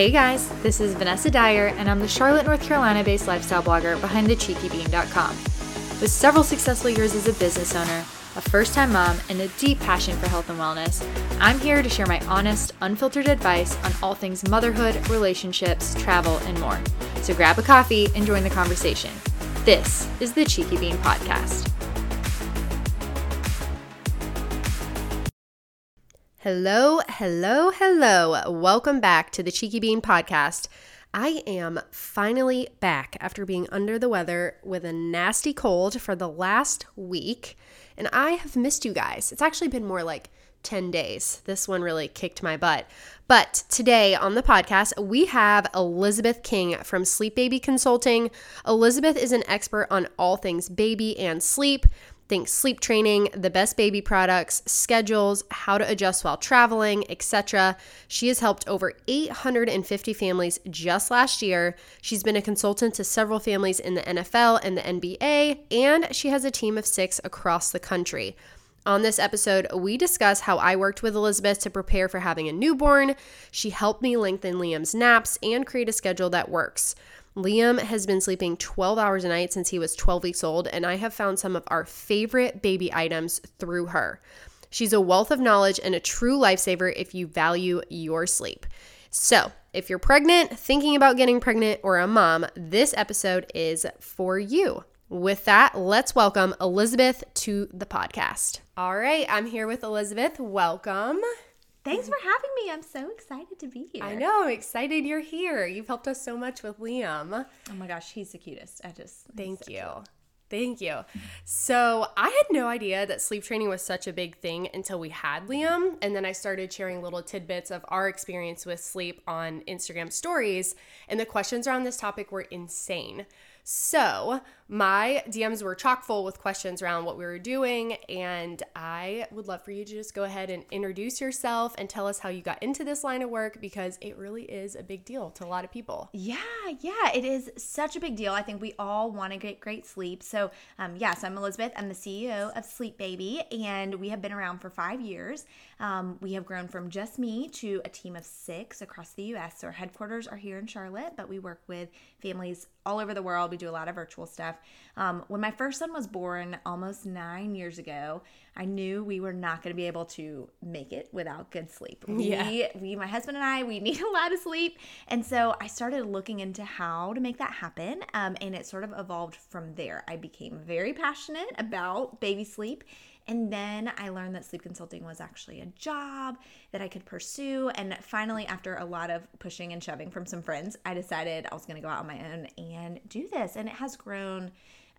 Hey guys, this is Vanessa Dyer, and I'm the Charlotte, North Carolina based lifestyle blogger behind thecheekybean.com. With several successful years as a business owner, a first time mom, and a deep passion for health and wellness, I'm here to share my honest, unfiltered advice on all things motherhood, relationships, travel, and more. So grab a coffee and join the conversation. This is the Cheeky Bean Podcast. Hello, hello, hello. Welcome back to the Cheeky Bean podcast. I am finally back after being under the weather with a nasty cold for the last week, and I have missed you guys. It's actually been more like 10 days. This one really kicked my butt. But today on the podcast, we have Elizabeth King from Sleep Baby Consulting. Elizabeth is an expert on all things baby and sleep. Think sleep training, the best baby products, schedules, how to adjust while traveling, etc. She has helped over 850 families just last year. She's been a consultant to several families in the NFL and the NBA, and she has a team of six across the country. On this episode, we discuss how I worked with Elizabeth to prepare for having a newborn. She helped me lengthen Liam's naps and create a schedule that works. Liam has been sleeping 12 hours a night since he was 12 weeks old, and I have found some of our favorite baby items through her. She's a wealth of knowledge and a true lifesaver if you value your sleep. So, if you're pregnant, thinking about getting pregnant, or a mom, this episode is for you. With that, let's welcome Elizabeth to the podcast. All right, I'm here with Elizabeth. Welcome. Thanks for having me. I'm so excited to be here. I know, I'm excited you're here. You've helped us so much with Liam. Oh my gosh, he's the cutest. I just Thank so you. cute. Thank you. So, I had no idea that sleep training was such a big thing until we had Liam. And then I started sharing little tidbits of our experience with sleep on Instagram stories. And the questions around this topic were insane. So, my DMs were chock full with questions around what we were doing. And I would love for you to just go ahead and introduce yourself and tell us how you got into this line of work because it really is a big deal to a lot of people. Yeah, yeah, it is such a big deal. I think we all want to get great sleep. So, um, yes, I'm Elizabeth. I'm the CEO of Sleep Baby, and we have been around for five years. Um, we have grown from just me to a team of six across the U.S. So, our headquarters are here in Charlotte, but we work with families all over the world. We do a lot of virtual stuff. Um, when my first son was born almost nine years ago, I knew we were not going to be able to make it without good sleep. Yeah. We, we, my husband and I, we need a lot of sleep. And so I started looking into how to make that happen. Um, and it sort of evolved from there. I became very passionate about baby sleep. And then I learned that sleep consulting was actually a job that I could pursue. And finally, after a lot of pushing and shoving from some friends, I decided I was going to go out on my own and do this. And it has grown.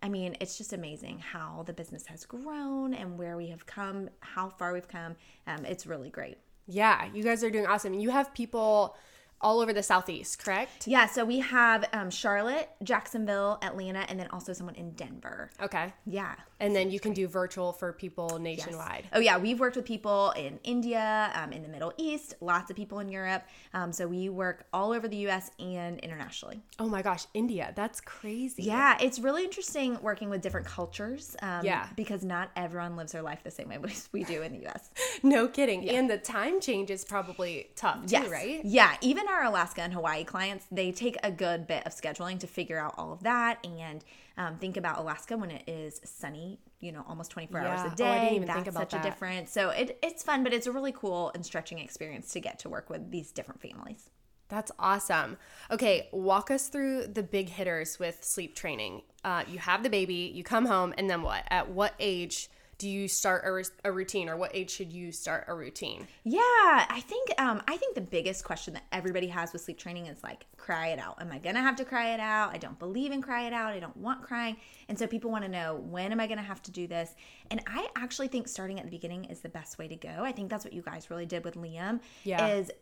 I mean, it's just amazing how the business has grown and where we have come, how far we've come. Um, it's really great. Yeah, you guys are doing awesome. You have people all over the southeast, correct? Yeah, so we have um, Charlotte, Jacksonville, Atlanta, and then also someone in Denver. Okay. Yeah. And then you can do virtual for people nationwide. Oh yeah, we've worked with people in India, um, in the Middle East, lots of people in Europe. Um, so we work all over the U.S. and internationally. Oh my gosh, India. That's crazy. Yeah, it's really interesting working with different cultures. Um, Yeah. because not everyone lives their life the same way as we do in the U.S. No kidding. And the time change is probably tough too, Yes. right? Yeah. Even our Alaska and Hawaii clients, they take a good bit of scheduling to figure out all of that and um, think about Alaska when it is sunny, you know, almost 24 Yeah. hours Oh, a I day. didn't even That's think about such that. a difference. So it, it's fun, but it's a really cool and stretching experience to get to work with these different families. That's awesome. Okay, walk us through the big hitters with sleep training. Uh, you have the baby, you come home, and then what? At what age do you start a, a routine, or what age should you start a routine? Yeah, I think um, I think the biggest question that everybody has with sleep training is like, cry it out. Am I gonna have to cry it out? I don't believe in cry it out. I don't want crying, and so people want to know when am I gonna have to do this? And I actually think starting at the beginning is the best way to go. I think that's what you guys really did with Liam. Yeah. Is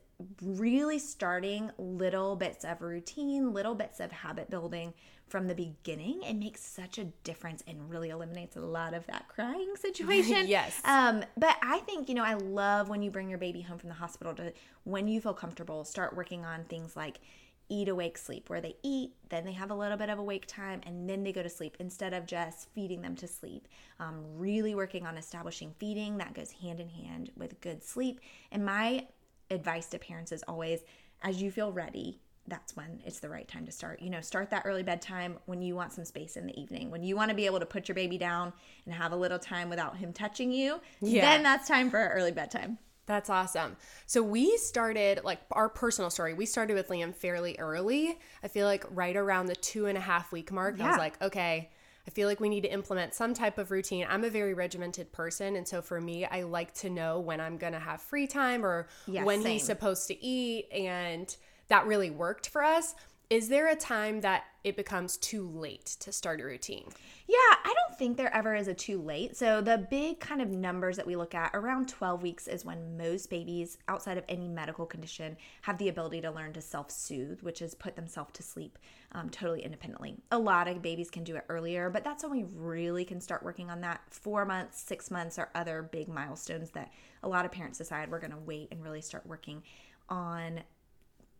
really starting little bits of routine, little bits of habit building from the beginning. It makes such a difference and really eliminates a lot of that crying situation. Yes. Um, but I think, you know, I love when you bring your baby home from the hospital to when you feel comfortable, start working on things like eat awake sleep, where they eat, then they have a little bit of awake time, and then they go to sleep instead of just feeding them to sleep. Um, really working on establishing feeding that goes hand in hand with good sleep. And my advice to parents is always as you feel ready, that's when it's the right time to start. You know, start that early bedtime when you want some space in the evening. When you want to be able to put your baby down and have a little time without him touching you, Yeah. then that's time for early bedtime. That's awesome. So we started like our personal story. We started with Liam fairly early. I feel like right around the two and a half week mark. I was like, okay, I feel like we need to implement some type of routine. I'm a very regimented person, and so for me, I like to know when I'm gonna have free time or Yeah, when same. he's supposed to eat, and that really worked for us. Is there a time that it becomes too late to start a routine? Yeah, I don't think there ever is a too late. So the big kind of numbers that we look at around 12 weeks is when most babies outside of any medical condition have the ability to learn to self-soothe, which is put themselves to sleep um, totally independently. A lot of babies can do it earlier, but that's when we really can start working on that. 4 months, 6 months are other big milestones that a lot of parents decide we're going to wait and really start working on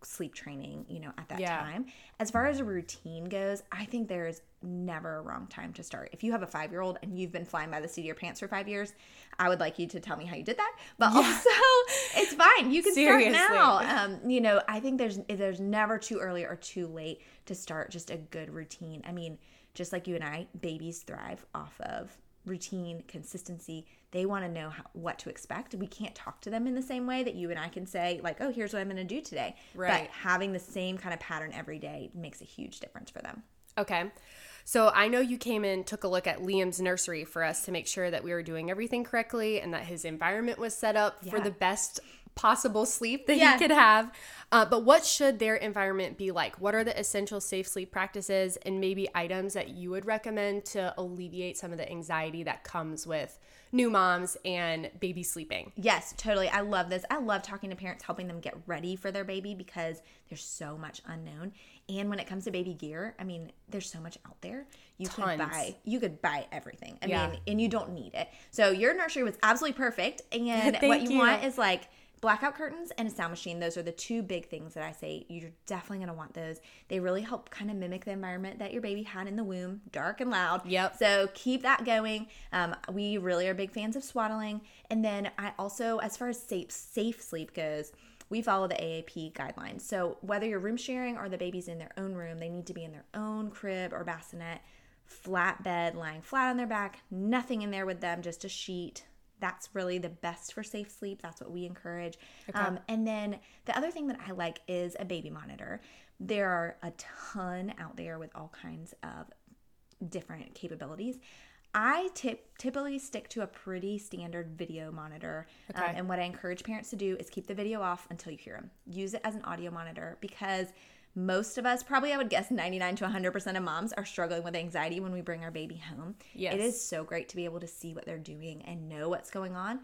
sleep training, you know, at that Yeah. time. As far as a routine goes, I think there's never a wrong time to start. If you have a five year old and you've been flying by the seat of your pants for five years, I would like you to tell me how you did that. But also, it's fine. You can Seriously. start now. Um, you know, I think there's there's never too early or too late to start just a good routine. I mean, just like you and I, babies thrive off of routine, consistency. They want to know how, what to expect. We can't talk to them in the same way that you and I can say, like, oh, here's what I'm going to do today. Right. But having the same kind of pattern every day makes a huge difference for them. Okay. So I know you came in, took a look at Liam's nursery for us to make sure that we were doing everything correctly and that his environment was set up for the best possible sleep that Yeah. he could have. Uh, but what should their environment be like? What are the essential safe sleep practices and maybe items that you would recommend to alleviate some of the anxiety that comes with new moms and baby sleeping? Yes, totally. I love this. I love talking to parents, helping them get ready for their baby because there's so much unknown. And when it comes to baby gear, I mean, there's so much out there. You Tons. could buy you could buy everything. I Yeah. mean, and you don't need it. So your nursery was absolutely perfect. And what you, you. want is like blackout curtains and a sound machine. Those are the two big things that I say you're definitely going to want those. They really help kind of mimic the environment that your baby had in the womb, dark and loud. Yep. So keep that going. Um, we really are big fans of swaddling. And then I also, as far as safe safe sleep goes, we follow the AAP guidelines. So whether you're room sharing or the baby's in their own room, they need to be in their own crib or bassinet, flat bed, lying flat on their back, nothing in there with them, just a sheet. That's really the best for safe sleep. That's what we encourage. Um, and then the other thing that I like is a baby monitor. There are a ton out there with all kinds of different capabilities. I tip, typically stick to a pretty standard video monitor. Um, Okay. and what I encourage parents to do is keep the video off until you hear them. Use it as an audio monitor because most of us, probably I would guess 99 to 100% of moms, are struggling with anxiety when we bring our baby home. Yes. It is so great to be able to see what they're doing and know what's going on.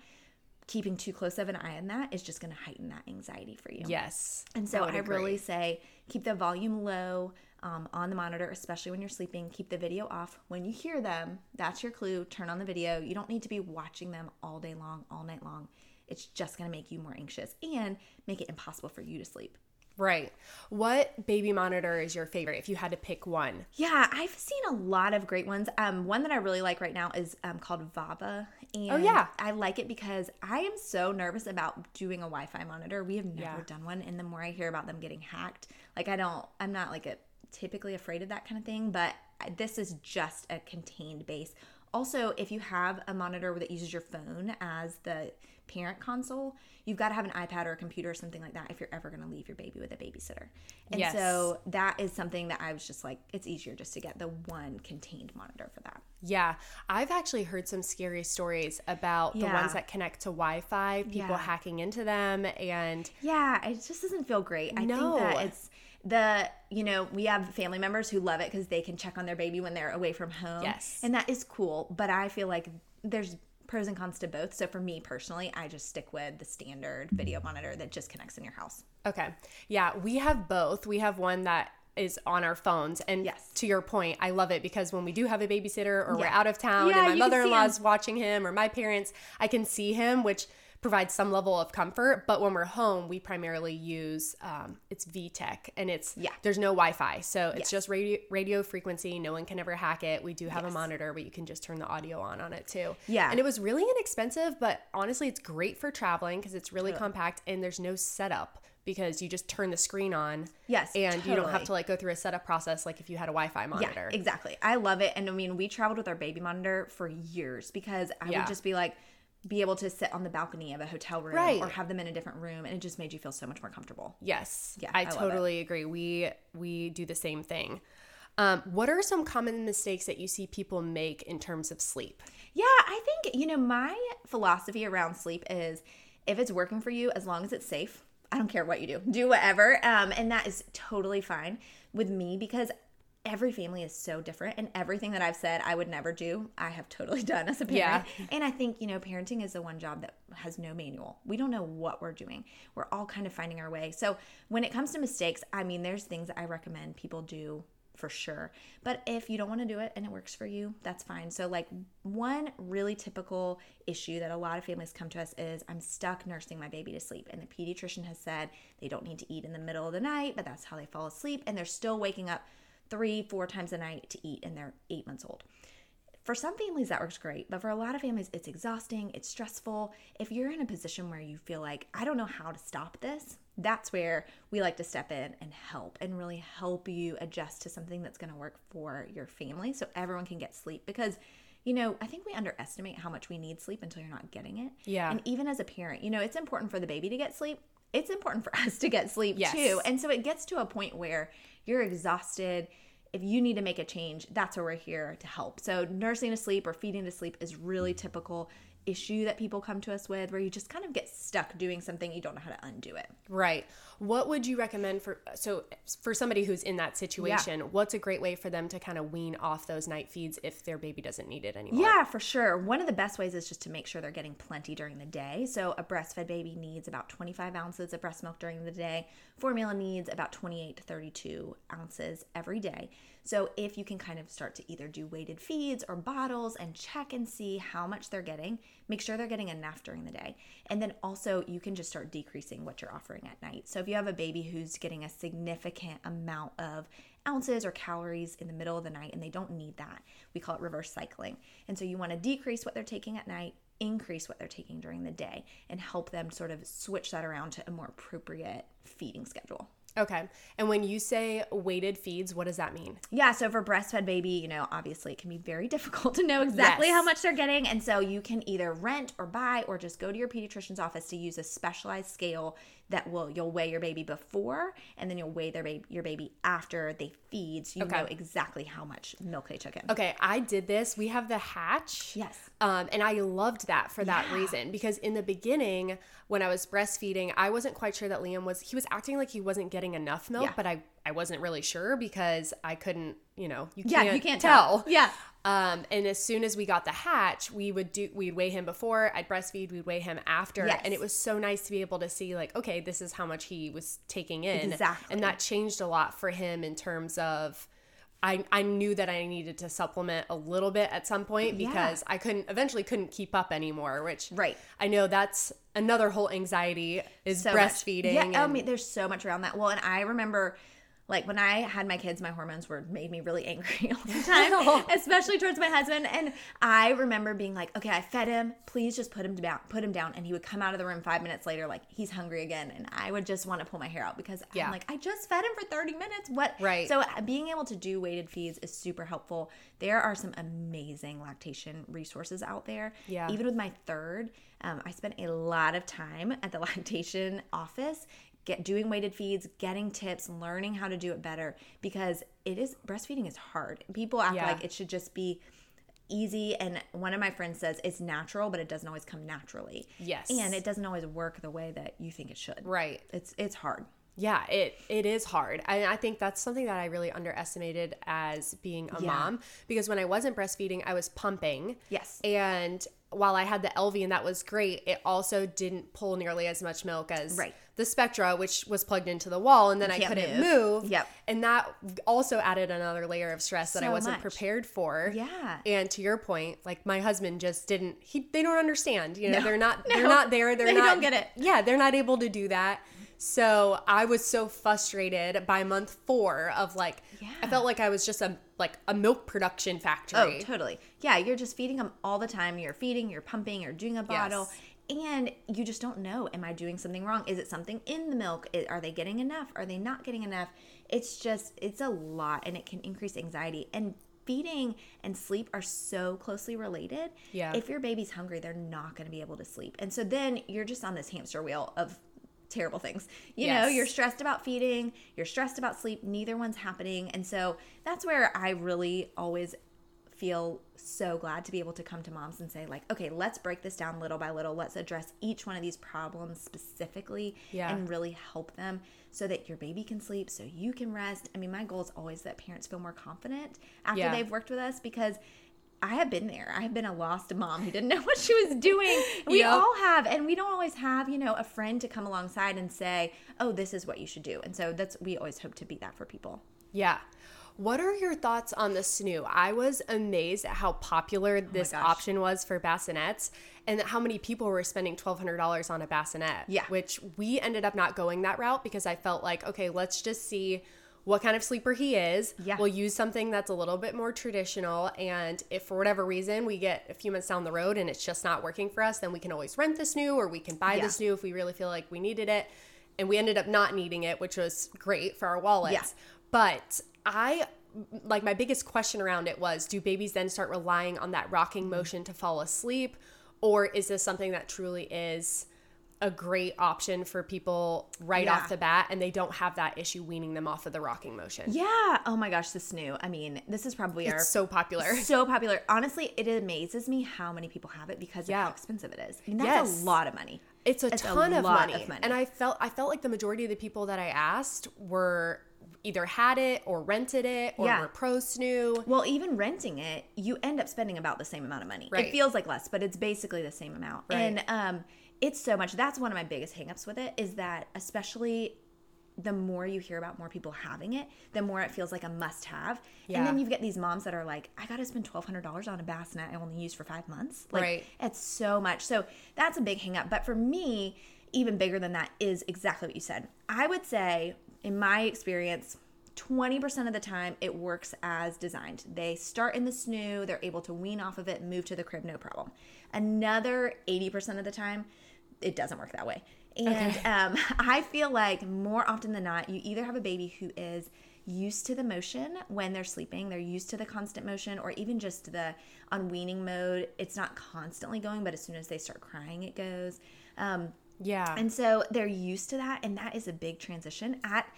Keeping too close of an eye on that is just going to heighten that anxiety for you. Yes. And so would I really say keep the volume low um, on the monitor, especially when you're sleeping. Keep the video off. When you hear them, that's your clue. Turn on the video. You don't need to be watching them all day long, all night long. It's just going to make you more anxious and make it impossible for you to sleep. Right. What baby monitor is your favorite if you had to pick one? Yeah, I've seen a lot of great ones. Um, one that I really like right now is um, called Vava. And Oh, yeah. I like it because I am so nervous about doing a Wi-Fi monitor. We have never Yeah. done one, and the more I hear about them getting hacked, like I don't, I'm not like a typically afraid of that kind of thing, but this is just a contained base. Also, if you have a monitor that uses your phone as the parent console, you've got to have an iPad or a computer or something like that if you're ever going to leave your baby with a babysitter. And Yes. so that is something that I was just like, it's easier just to get the one contained monitor for that. Yeah, I've actually heard some scary stories about the ones that connect to Wi-Fi, people Yeah. hacking into them, and Yeah, it just doesn't feel great. I No. think that it's the you know we have family members who love it because they can check on their baby when they're away from home. Yes. and that is cool. But I feel like there's pros and cons to both. So for me personally, I just stick with the standard video monitor that just connects in your house. okay, yeah, we have both. We have one that is on our phones, and Yes. to your point, I love it because when we do have a babysitter or we're out of town Yeah, and my you can see mother-in-law's watching him or my parents, I can see him, which provides some level of comfort. But when we're home, we primarily use um, it's VTech, and it's Yeah. There's no Wi-Fi, so it's Yes. just radio radio frequency. No one can ever hack it. We do have a monitor, but you can just turn the audio on on it too. Yeah. and it was really inexpensive, but honestly, it's great for traveling because it's really compact and there's no setup because you just turn the screen on. Yes, and you don't have to like go through a setup process like if you had a Wi-Fi monitor. Yeah, exactly. I love it. And I mean, we traveled with our baby monitor for years because I Yeah. would just be like, be able to sit on the balcony of a hotel room Right. or have them in a different room. And it just made you feel so much more comfortable. Yes. Yeah, I, I totally agree. We we do the same thing. Um, what are some common mistakes that you see people make in terms of sleep? Yeah, I think, you know, my philosophy around sleep is if it's working for you, as long as it's safe, I don't care what you do, do whatever. Um, and that is totally fine with me because every family is so different and everything that I've said I would never do, I have totally done as a parent. Yeah. And I think, you know, parenting is the one job that has no manual. We don't know what we're doing. We're all kind of finding our way. So when it comes to mistakes, I mean, there's things that I recommend people do for sure. But if you don't want to do it and it works for you, that's fine. So, like, one really typical issue that a lot of families come to us is I'm stuck nursing my baby to sleep. And the pediatrician has said they don't need to eat in the middle of the night, but that's how they fall asleep. And they're still waking up three, four times a night to eat, and they're eight months old. For some families, that works great, but for a lot of families, it's exhausting, it's stressful. If you're in a position where you feel like, I don't know how to stop this, that's where we like to step in and help and really help you adjust to something that's going to work for your family so everyone can get sleep. Because, you know, I think we underestimate how much we need sleep until you're not getting it. Yeah. And even as a parent, you know, it's important for the baby to get sleep. It's important for us to get sleep Yes. too. And so it gets to a point where you're exhausted. If you need to make a change, that's where we're here to help. So, nursing to sleep or feeding to sleep is really mm. typical issue that people come to us with where you just kind of get stuck doing something you don't know how to undo it. Right. What would you recommend for so for somebody who's in that situation? What's a great way for them to kind of wean off those night feeds if their baby doesn't need it anymore? Yeah, for sure. One of the best ways is just to make sure they're getting plenty during the day. So, a breastfed baby needs about 25 ounces of breast milk during the day. Formula needs about 28 to 32 ounces every day. So, if you can kind of start to either do weighted feeds or bottles and check and see how much they're getting, make sure they're getting enough during the day. And then also, you can just start decreasing what you're offering at night. So, if you have a baby who's getting a significant amount of ounces or calories in the middle of the night and they don't need that. We call it reverse cycling. And so you want to decrease what they're taking at night, increase what they're taking during the day, and help them sort of switch that around to a more appropriate feeding schedule. Okay. And when you say weighted feeds, what does that mean? Yeah, so for breastfed baby, you know, obviously it can be very difficult to know exactly Yes. how much they're getting. And so you can either rent or buy or just go to your pediatrician's office to use a specialized scale that will you'll weigh your baby before and then you'll weigh their baby your baby after they feed so you Okay. know exactly how much milk they took in. Okay, I did this. We have the hatch. Yes. Um, and I loved that for that Yeah. reason because in the beginning, when I was breastfeeding, I wasn't quite sure that Liam was, he was acting like he wasn't getting enough milk, Yeah. but I, I wasn't really sure because I couldn't, you know, you Yeah, can't, you can't tell. tell. Yeah. Um, and as soon as we got the hatch, we would do, we'd weigh him before, I'd breastfeed, we'd weigh him after. Yes. And it was so nice to be able to see, like, okay, this is how much he was taking in. Exactly. And that changed a lot for him in terms of, I, I knew that I needed to supplement a little bit at some point Yeah. because I couldn't eventually couldn't keep up anymore, which Right. I know that's another whole anxiety is so much. breastfeeding. Yeah, I mean, there's so much around that. Well, and I remember, like when I had my kids, my hormones were made me really angry all the time, especially towards my husband. And I remember being like, "Okay, I fed him. Please just put him down. Put him down." And he would come out of the room five minutes later, like he's hungry again, and I would just want to pull my hair out because Yeah. I'm like, I just fed him for 30 minutes. What? Right. So uh, being able to do weighted feeds is super helpful. There are some amazing lactation resources out there. Yeah. Even with my third, um, I spent a lot of time at the lactation office, get doing weighted feeds, getting tips, learning how to do it better because it is breastfeeding is hard. People act Yeah. like it should just be easy and one of my friends says it's natural but it doesn't always come naturally Yes. and it doesn't always work the way that you think it should right. it's it's hard Yeah, it it is hard. And I think that's something that I really underestimated as being a Yeah. mom because when I wasn't breastfeeding, I was pumping. Yes. And while I had the Elvie and that was great, it also didn't pull nearly as much milk as Right. The Spectra, which was plugged into the wall, and then I couldn't move. move. Yep. And that also added another layer of stress that I wasn't much. prepared for. Yeah. And to your point, like my husband just didn't. He they don't understand. You know, No. they're not. They're not there. They're They not. don't get it. Yeah, they're not able to do that. So I was so frustrated by month four of like, yeah. I felt like I was just a like a milk production factory. Oh, totally. Yeah, you're just feeding them all the time. You're feeding, you're pumping, you're doing a bottle. And you just don't know. Am I doing something wrong? Is it something in the milk? Are they getting enough? Are they not getting enough? It's just, it's a lot and it can increase anxiety. And feeding and sleep are so closely related. Yeah. If your baby's hungry, they're not going to be able to sleep. And so then you're just on this hamster wheel of terrible things. You know, you're stressed about feeding, you're stressed about sleep, neither one's happening. And so that's where I really always feel so glad to be able to come to moms and say like, okay, let's break this down little by little. Let's address each one of these problems specifically Yeah. and really help them so that your baby can sleep, so you can rest. I mean, my goal is always that parents feel more confident after Yeah. they've worked with us because I have been there. I have been a lost mom who didn't know what she was doing. We Yep. all have, and we don't always have, you know, a friend to come alongside and say, "Oh, this is what you should do." And so that's we always hope to be that for people. Yeah. What are your thoughts on the snoo? I was amazed at how popular oh this gosh. option was for bassinets and how many people were spending $1,200 on a bassinet. Yeah. Which we ended up not going that route because I felt like, okay, let's just see what kind of sleeper he is. Yeah. We'll use something that's a little bit more traditional. And if for whatever reason we get a few months down the road and it's just not working for us, then we can always rent the snoo or we can buy Yeah. the snoo if we really feel like we needed it. And we ended up not needing it, which was great for our wallets. Yeah. But I like my biggest question around it was do babies then start relying on that rocking mm-hmm. motion to fall asleep or is this something that truly is a great option for people right Yeah. off the bat and they don't have that issue weaning them off of the rocking motion. Yeah. Oh my gosh, the snoo. I mean, this is probably our so popular. so popular. Honestly, it amazes me how many people have it because Yeah. of how expensive it is. I mean, that's Yes. a lot of money. It's a It's a ton of, lot money. of money. And I felt I felt like the majority of the people that I asked were either had it or rented it or Yeah. were pro snoo. Well, even renting it, you end up spending about the same amount of money. Right. It feels like less, but it's basically the same amount. Right. And um, it's so much. That's one of my biggest hangups with it is that, especially the more you hear about more people having it, the more it feels like a must have. Yeah. And then you get these moms that are like, I got to spend $1,200 on a bassinet I only use for five months. Like, Right. It's so much. So that's a big hang up. But for me, even bigger than that is exactly what you said. I would say, in my experience, 20% of the time it works as designed. They start in the snoo, they're able to wean off of it move to the crib, no problem. Another 80% of the time, it doesn't work that way. And um, I feel like more often than not, you either have a baby who is used to the motion when they're sleeping, they're used to the constant motion, or even just the on weaning mode. It's not constantly going, but as soon as they start crying, it goes. Um, Yeah. and so they're used to that, and that is a big transition. At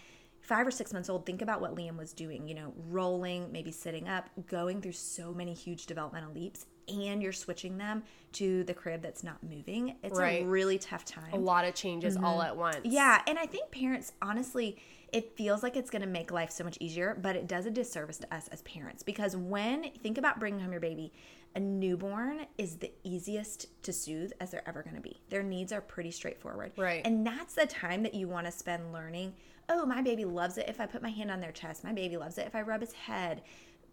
five or six months old, think about what Liam was doing, you know, rolling, maybe sitting up, going through so many huge developmental leaps, and you're switching them to the crib that's not moving. It's Right. a really tough time. a lot of changes all at once. Mm-hmm. Yeah, and I think parents, honestly, it feels like it's going to make life so much easier, but it does a disservice to us as parents because when think about bringing home your baby, a newborn is the easiest to soothe as they're ever going to be. Their needs are pretty straightforward. Right. And that's the time that you want to spend learning, oh, my baby loves it if I put my hand on their chest. My baby loves it if I rub his head.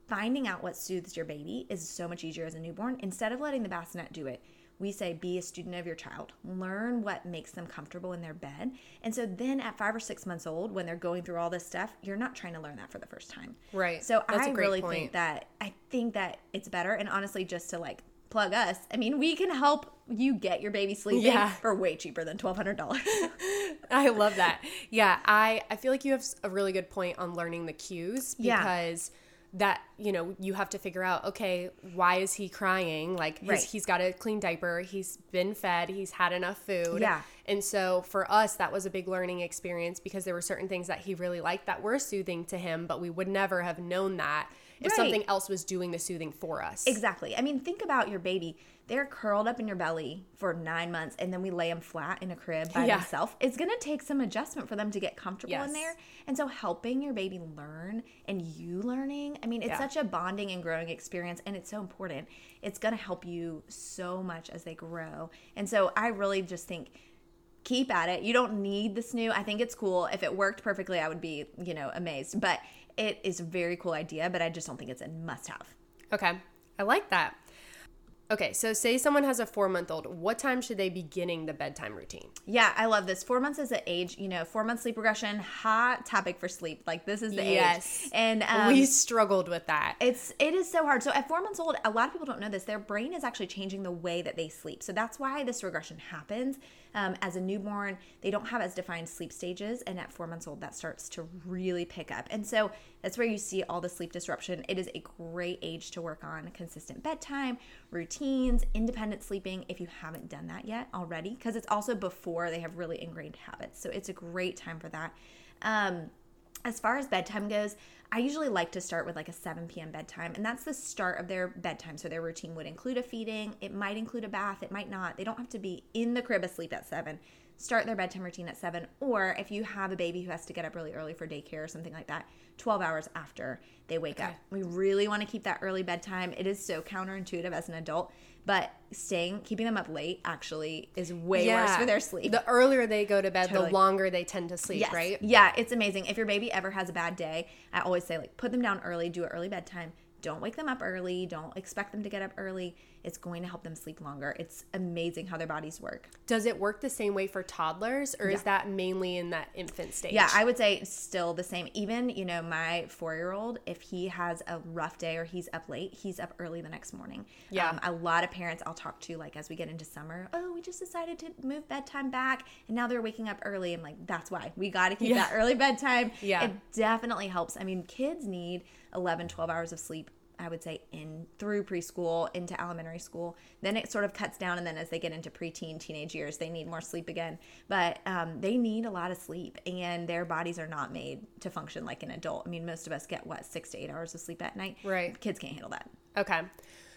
Finding out what soothes your baby is so much easier as a newborn. Instead of letting the bassinet do it, we say be a student of your child learn what makes them comfortable in their bed and so then at five or six months old when they're going through all this stuff you're not trying to learn that for the first time Right. so That's i really point. think that i think that it's better and honestly just to like plug us i mean we can help you get your baby sleeping Yeah. for way cheaper than $1200 I love that. Yeah, I I feel like you have a really good point on learning the cues Yeah. because that you know you have to figure out okay why is he crying like his, Right. he's got a clean diaper he's been fed he's had enough food Yeah. and so for us that was a big learning experience because there were certain things that he really liked that were soothing to him but we would never have known that if Right. something else was doing the soothing for us Exactly. I mean, think about your baby. They're curled up in your belly for nine months, and then we lay them flat in a crib by Yeah. themselves. It's going to take some adjustment for them to get comfortable Yes. in there. And so, helping your baby learn and you learning, I mean, it's Yeah. such a bonding and growing experience, and it's so important. It's going to help you so much as they grow. And so, I really just think keep at it. You don't need the snoo. I think it's cool. If it worked perfectly, I would be, you know, amazed. But it is a very cool idea, but I just don't think it's a must have. Okay. I like that. Okay, so say someone has a four month old, what time should they be beginning the bedtime routine? Yeah, I love this. Four months is the age, you know, four month sleep regression, hot topic for sleep. Like this is the Yes. age. And um, we struggled with that. It's it is so hard. So at four months old, a lot of people don't know this. Their brain is actually changing the way that they sleep. So that's why this regression happens. Um, as a newborn, they don't have as defined sleep stages, and at four months old, that starts to really pick up. And so that's where you see all the sleep disruption. It is a great age to work on consistent bedtime routines, independent sleeping. If you haven't done that yet already, because it's also before they have really ingrained habits. So it's a great time for that. Um, as far as bedtime goes, I usually like to start with like a 7 p.m. bedtime, and that's the start of their bedtime. So their routine would include a feeding, it might include a bath, it might not. They don't have to be in the crib asleep at 7. Start their bedtime routine at 7, or if you have a baby who has to get up really early for daycare or something like that, 12 hours after they wake up. We really want to keep that early bedtime. It is so counterintuitive as an adult, but staying, keeping them up late actually is way worse for their sleep. The earlier they go to bed, Totally. the longer they tend to sleep, Yes. right? Yeah, it's amazing. If your baby ever has a bad day, I always say like put them down early, do an early bedtime. Don't wake them up early. Don't expect them to get up early. It's going to help them sleep longer. It's amazing how their bodies work. Does it work the same way for toddlers, or is that mainly in that infant stage? Yeah, I would say still the same. Even, you know, my four year old, if he has a rough day or he's up late, he's up early the next morning. Yeah. Um, a lot of parents I'll talk to, like, as we get into summer, oh, we just decided to move bedtime back and now they're waking up early. I'm like, that's why. We got to keep Yeah. that early bedtime. Yeah. It definitely helps. I mean, kids need 11, 12 hours of sleep. I would say in through preschool into elementary school. Then it sort of cuts down, and then as they get into preteen, teenage years, they need more sleep again. But um, they need a lot of sleep, and their bodies are not made to function like an adult. I mean, most of us get what six to eight hours of sleep at night. Right. Kids can't handle that. Okay.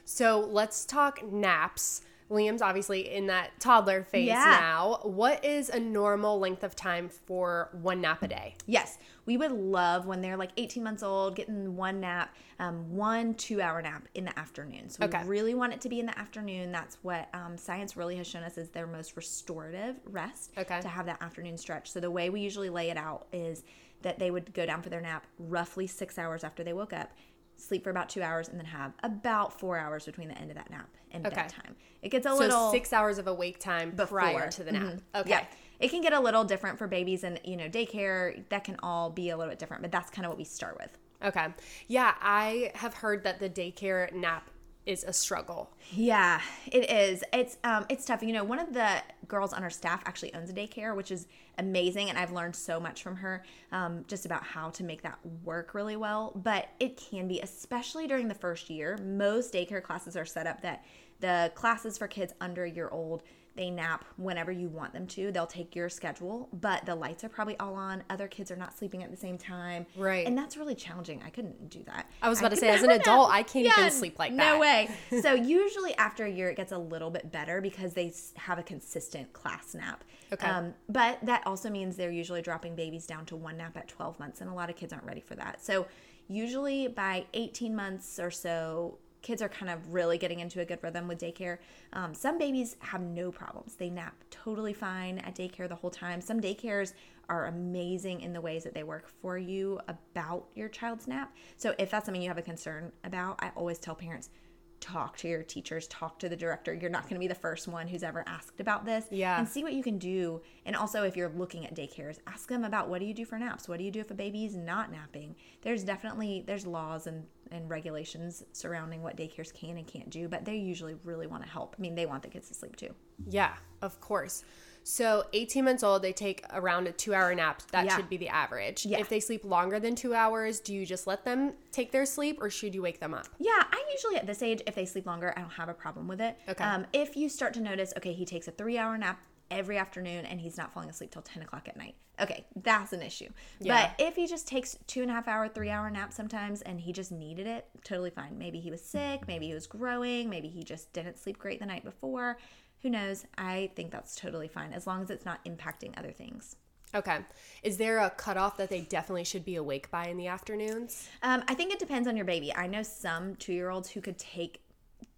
So let's talk naps. Liam's obviously in that toddler phase Yeah. now. What is a normal length of time for one nap a day? Yes, we would love when they're like 18 months old, getting one nap, um, one two hour nap in the afternoon. So Okay. we really want it to be in the afternoon. That's what um, science really has shown us is their most restorative rest Okay. to have that afternoon stretch. So the way we usually lay it out is that they would go down for their nap roughly six hours after they woke up. Sleep for about two hours and then have about four hours between the end of that nap and Okay. bedtime. It gets a So little six hours of awake time prior before. to the nap. Mhm. Okay. Yeah. It can get a little different for babies and, you know, daycare. That can all be a little bit different, but that's kind of what we start with. Okay. Yeah, I have heard that the daycare nap is a struggle. Yeah, it is. It's um it's tough. You know, one of the girls on our staff actually owns a daycare, which is amazing, and I've learned so much from her, um, just about how to make that work really well. But it can be, especially during the first year. Most daycare classes are set up that the classes for kids under a year old they nap whenever you want them to. They'll take your schedule, but the lights are probably all on. Other kids are not sleeping at the same time. Right. And that's really challenging. I couldn't do that. I was about to say, as an adult. I can't even sleep like that. No way. So usually after a year, it gets a little bit better because they have a consistent class nap. Okay. Um, but that also means they're usually dropping babies down to one nap at 12 months, and a lot of kids aren't ready for that. So usually by 18 months or so, kids are kind of really getting into a good rhythm with daycare. Um, some babies have no problems. They nap totally fine at daycare the whole time. Some daycares are amazing in the ways that they work for you about your child's nap. So if that's something you have a concern about, I always tell parents talk to your teachers, talk to the director. You're not going to be the first one who's ever asked about this. Yeah. And see what you can do. And also, if you're looking at daycares, ask them about what do you do for naps? What do you do if a baby's not napping? There's definitely there's laws and and regulations surrounding what daycares can and can't do, but they usually really want to help. I mean, they want the kids to sleep too. Yeah, of course. So 18 months old, they take around a two hour nap. That Yeah. should be the average. Yeah. If they sleep longer than two hours, do you just let them take their sleep or should you wake them up? Yeah, I usually at this age, if they sleep longer, I don't have a problem with it. Okay. Um, if you start to notice, okay, he takes a three hour nap every afternoon and he's not falling asleep till 10 o'clock at night. Okay, that's an issue. Yeah. But if he just takes two and a half hour, three hour nap sometimes and he just needed it, totally fine. Maybe he was sick, maybe he was growing, maybe he just didn't sleep great the night before. Who knows? I think that's totally fine as long as it's not impacting other things. Okay. Is there a cutoff that they definitely should be awake by in the afternoons? Um, I think it depends on your baby. I know some two year olds who could take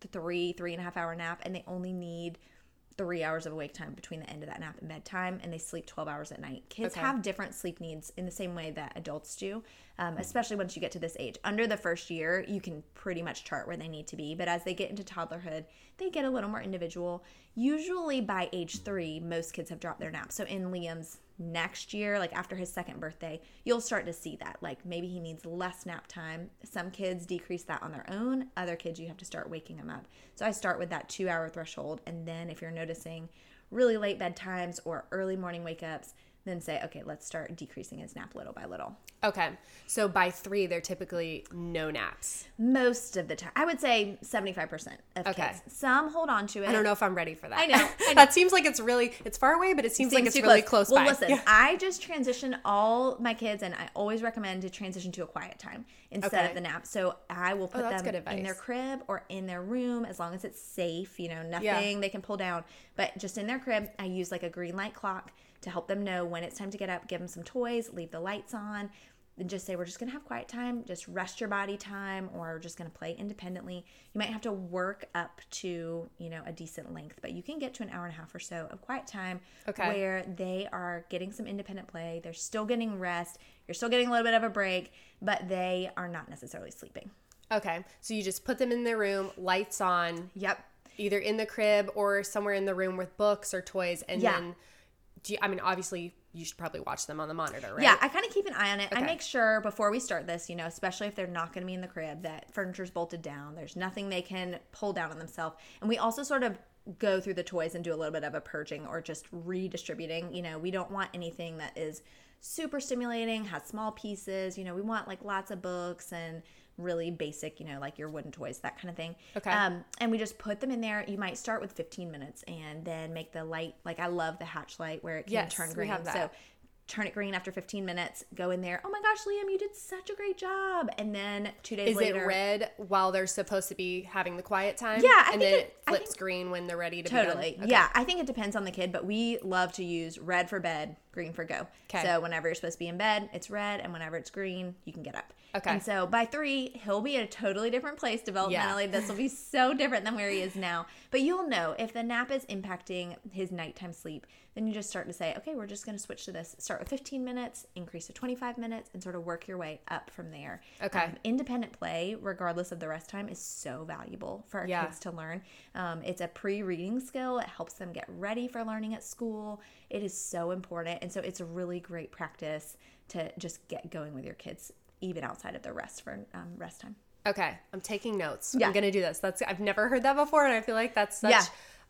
the three, three and a half hour nap and they only need three hours of awake time between the end of that nap and bedtime, and they sleep 12 hours at night. Kids Okay. have different sleep needs in the same way that adults do, um, especially once you get to this age. Under the first year, you can pretty much chart where they need to be, but as they get into toddlerhood, they get a little more individual. Usually by age three, most kids have dropped their nap. So in Liam's next year, like after his second birthday, you'll start to see that. Like maybe he needs less nap time. Some kids decrease that on their own, other kids, you have to start waking them up. So I start with that two hour threshold. And then if you're noticing really late bedtimes or early morning wake ups, then say, okay, let's start decreasing his nap little by little. Okay. So by three, they're typically no naps. Most of the time, I would say 75% of Okay. kids. Some hold on to it. I don't know if I'm ready for that. I know, I know. that seems like it's really it's far away, but it seems, like it's really close, well, by. listen, Yeah. I just transition all my kids, and I always recommend to transition to a quiet time instead Okay. Oh, of the nap. So I will put oh, that's them in their crib or in their room as long as it's safe. You know, nothing they can pull down, but just in their crib. I use like a green light clock to help them know when it's time to get up. Give them some toys, leave the lights on. And just say we're just gonna have quiet time, just rest your body time, or just gonna play independently. You might have to work up to you know a decent length, but you can get to an hour and a half or so of quiet time Okay. where they are getting some independent play. They're still getting rest. You're still getting a little bit of a break, but they are not necessarily sleeping. Okay. So you just put them in their room, lights on, Yep. either in the crib or somewhere in the room with books or toys, and Yeah. then do you, I mean, obviously, you should probably watch them on the monitor, right? Yeah, I kind of keep an eye on it. I make sure before we start this, you know, especially if they're not going to be in the crib, that furniture's bolted down. There's nothing they can pull down on themselves. And we also sort of go through the toys and do a little bit of a purging or just redistributing. You know, we don't want anything that is super stimulating, has small pieces. You know, we want like lots of books and really basic, you know, like your wooden toys, that kind of thing. Okay. Um, and we just put them in there. You might start with 15 minutes and then make the light, like I love the hatch light where it can Yes, turn we green. have that. So turn it green after 15 minutes, go in there. Oh my gosh, Liam, you did such a great job. And then two days later. Is later. it red while they're supposed to be having the quiet time? Yeah, I and then it- it flips think- green when they're ready to Totally. Okay. Yeah, I think it depends on the kid, but we love to use red for bed, green for go. 'Kay. So whenever you're supposed to be in bed, it's red, and whenever it's green, you can get up. Okay. And so by three, he'll be at a totally different place developmentally. This will be so different than where he is now. But you'll know if the nap is impacting his nighttime sleep, then you just start to say, okay, we're just going to switch to this. Start with 15 minutes, increase to 25 minutes, and sort of work your way up from there. Okay. Um, independent play, regardless of the rest time, is so valuable for our Yeah. kids to learn. Um, it's a pre reading skill, it helps them get ready for learning at school. It is so important. And so it's a really great practice to just get going with your kids, even outside of the rest for um, rest time. Okay, I'm taking notes. Yeah. I'm gonna do this. That's I've never heard that before, and I feel like that's such Yeah.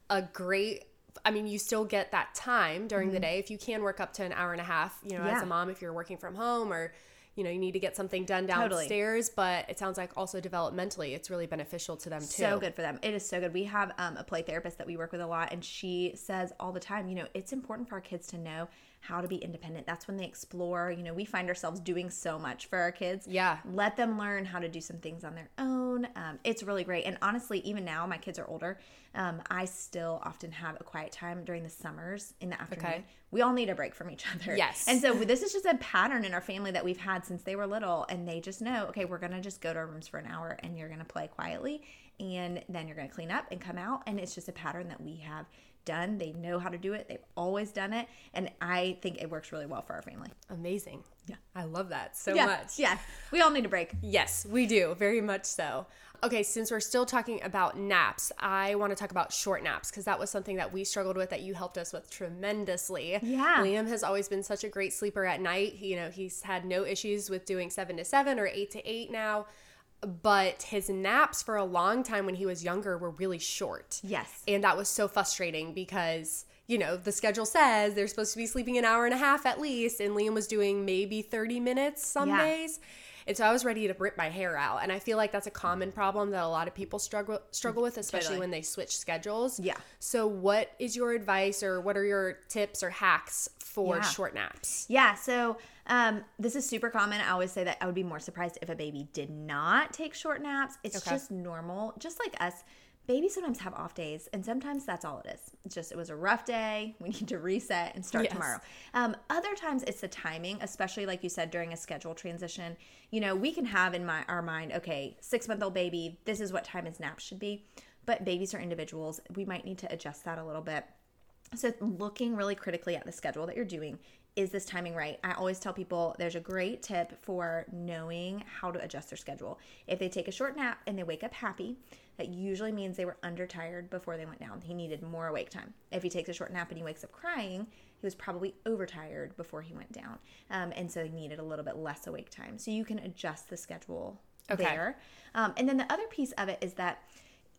a great. I mean, you still get that time during the day if you can work up to an hour and a half. You know, as Mm-hmm. A mom, if you're working from home or you know you need to get something done Totally. downstairs. But it sounds like also developmentally, it's really beneficial to them too. So good for them. It is so good. We have um, a play therapist that we work with a lot, and she says all the time, you know, it's important for our kids to know how to be independent. That's when they explore. You know, we find ourselves doing so much for our kids. Yeah. Let them learn how to do some things on their own. Um, it's really great. And honestly, even now, my kids are older. Um, I still often have a quiet time during the summers in the afternoon. Okay. We all need a break from each other. Yes. And so this is just a pattern in our family that we've had since they were little, and they just know, okay, we're gonna just go to our rooms for an hour, and you're gonna play quietly, and then you're gonna clean up and come out, and it's just a pattern that we have done. They know how to do it. They've always done it, and I think it works really well for our family. Amazing. Yeah. I love that so yeah, much. yeah. We all need a break. Yes, we do. Very much so. Okay, since we're still talking about naps, I want to talk about short naps because that was something that we struggled with that you helped us with tremendously. Yeah. Liam has always been such a great sleeper at night. You know, he's had no issues with doing seven to seven or eight to eight now. But his naps for a long time when he was younger were really short. Yes. And that was so frustrating because, you know, the schedule says they're supposed to be sleeping an hour and a half at least, and Liam was doing maybe 30 minutes some Yeah. days. And so I was ready to rip my hair out. And I feel like that's a common problem that a lot of people struggle struggle with, especially Totally. when they switch schedules. Yeah. So what is your advice or what are your tips or hacks for Yeah. short naps? Yeah, so um, this is super common. I always say that I would be more surprised if a baby did not take short naps. It's Okay. just normal, just like us. Babies sometimes have off days, and sometimes that's all it is. It's just it was a rough day. We need to reset and start Yes. tomorrow. Um, other times it's the timing, especially like you said during a schedule transition. You know, we can have in my our mind, okay, six month old baby, this is what time his nap should be. But babies are individuals. We might need to adjust that a little bit So, looking really critically at the schedule that you're doing, is this timing right? I always tell people there's a great tip for knowing how to adjust their schedule. If they take a short nap and they wake up happy, that usually means they were undertired before they went down. He needed more awake time. If he takes a short nap and he wakes up crying, he was probably overtired before he went down. Um, and so he needed a little bit less awake time. So you can adjust the schedule Okay. there. Um, and then the other piece of it is that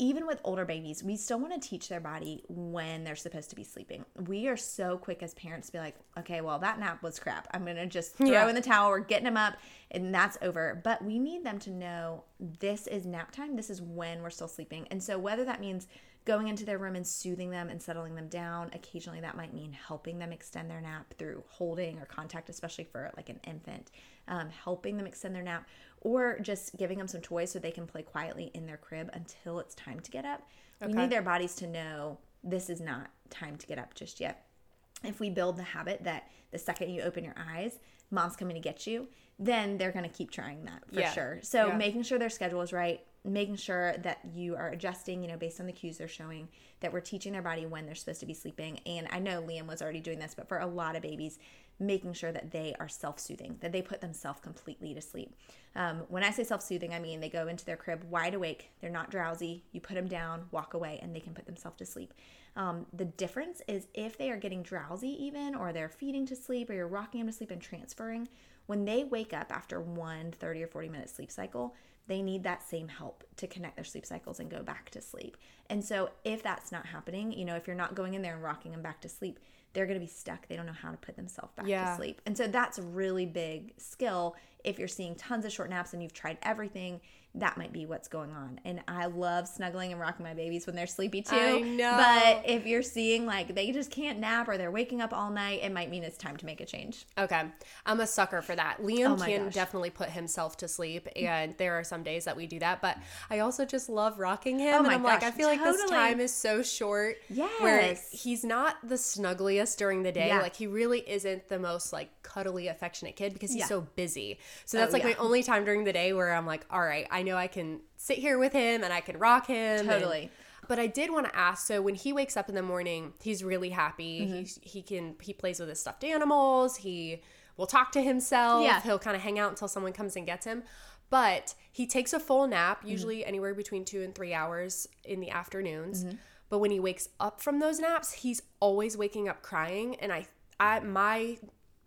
even with older babies, we still want to teach their body when they're supposed to be sleeping. We are so quick as parents to be like, okay, well, that nap was crap. I'm going to just throw Yeah. in the towel. We're getting them up and that's over. But we need them to know this is nap time. This is when we're still sleeping. And so, whether that means going into their room and soothing them and settling them down, occasionally that might mean helping them extend their nap through holding or contact, especially for like an infant, um, helping them extend their nap, or just giving them some toys so they can play quietly in their crib until it's time to get up. We need their bodies to know this is not time to get up just yet if we build the habit that the second you open your eyes, mom's coming to get you, then they're going to keep trying that for Yeah. sure. So Yeah. making sure their schedule is right, making sure that you are adjusting, you know, based on the cues they're showing, that we're teaching their body when they're supposed to be sleeping. And I know Liam was already doing this, but for a lot of babies, making sure that they are self-soothing, that they put themselves completely to sleep. Um, when I say self-soothing, I mean they go into their crib wide awake. They're not drowsy. You put them down, walk away, and they can put themselves to sleep. Um, the difference is if they are getting drowsy, even or they're feeding to sleep, or you're rocking them to sleep and transferring. When they wake up after one 30 or 40 minute sleep cycle, they need that same help to connect their sleep cycles and go back to sleep. And so, if that's not happening, you know, if you're not going in there and rocking them back to sleep, they're going to be stuck. They don't know how to put themselves back Yeah. to sleep. And so, that's a really big skill. If you're seeing tons of short naps and you've tried everything, that might be what's going on. And I love snuggling and rocking my babies when they're sleepy too. I know. But if you're seeing like they just can't nap or they're waking up all night, it might mean it's time to make a change. Okay. I'm a sucker for that. Liam Oh can gosh. definitely put himself to sleep, mm. and there are some days that we do that, but I also just love rocking him. Oh and I'm like, I feel like this time is so short. Yes. Where he's not the snuggliest during the day. Yeah. Like, he really isn't the most like cuddly, affectionate kid because he's Yeah. so busy. So that's Oh, like my only time during the day where I'm like, all right, I know I can sit here with him and I can rock him. and- Totally. but I did want to ask. So when he wakes up in the morning, he's really happy. Mm-hmm. He he can he plays with his stuffed animals. He will talk to himself. Yeah. He'll kind of hang out until someone comes and gets him. But he takes a full nap, Mm-hmm. usually anywhere between two and three hours in the afternoons. Mm-hmm. But when he wakes up from those naps, he's always waking up crying. And I, I my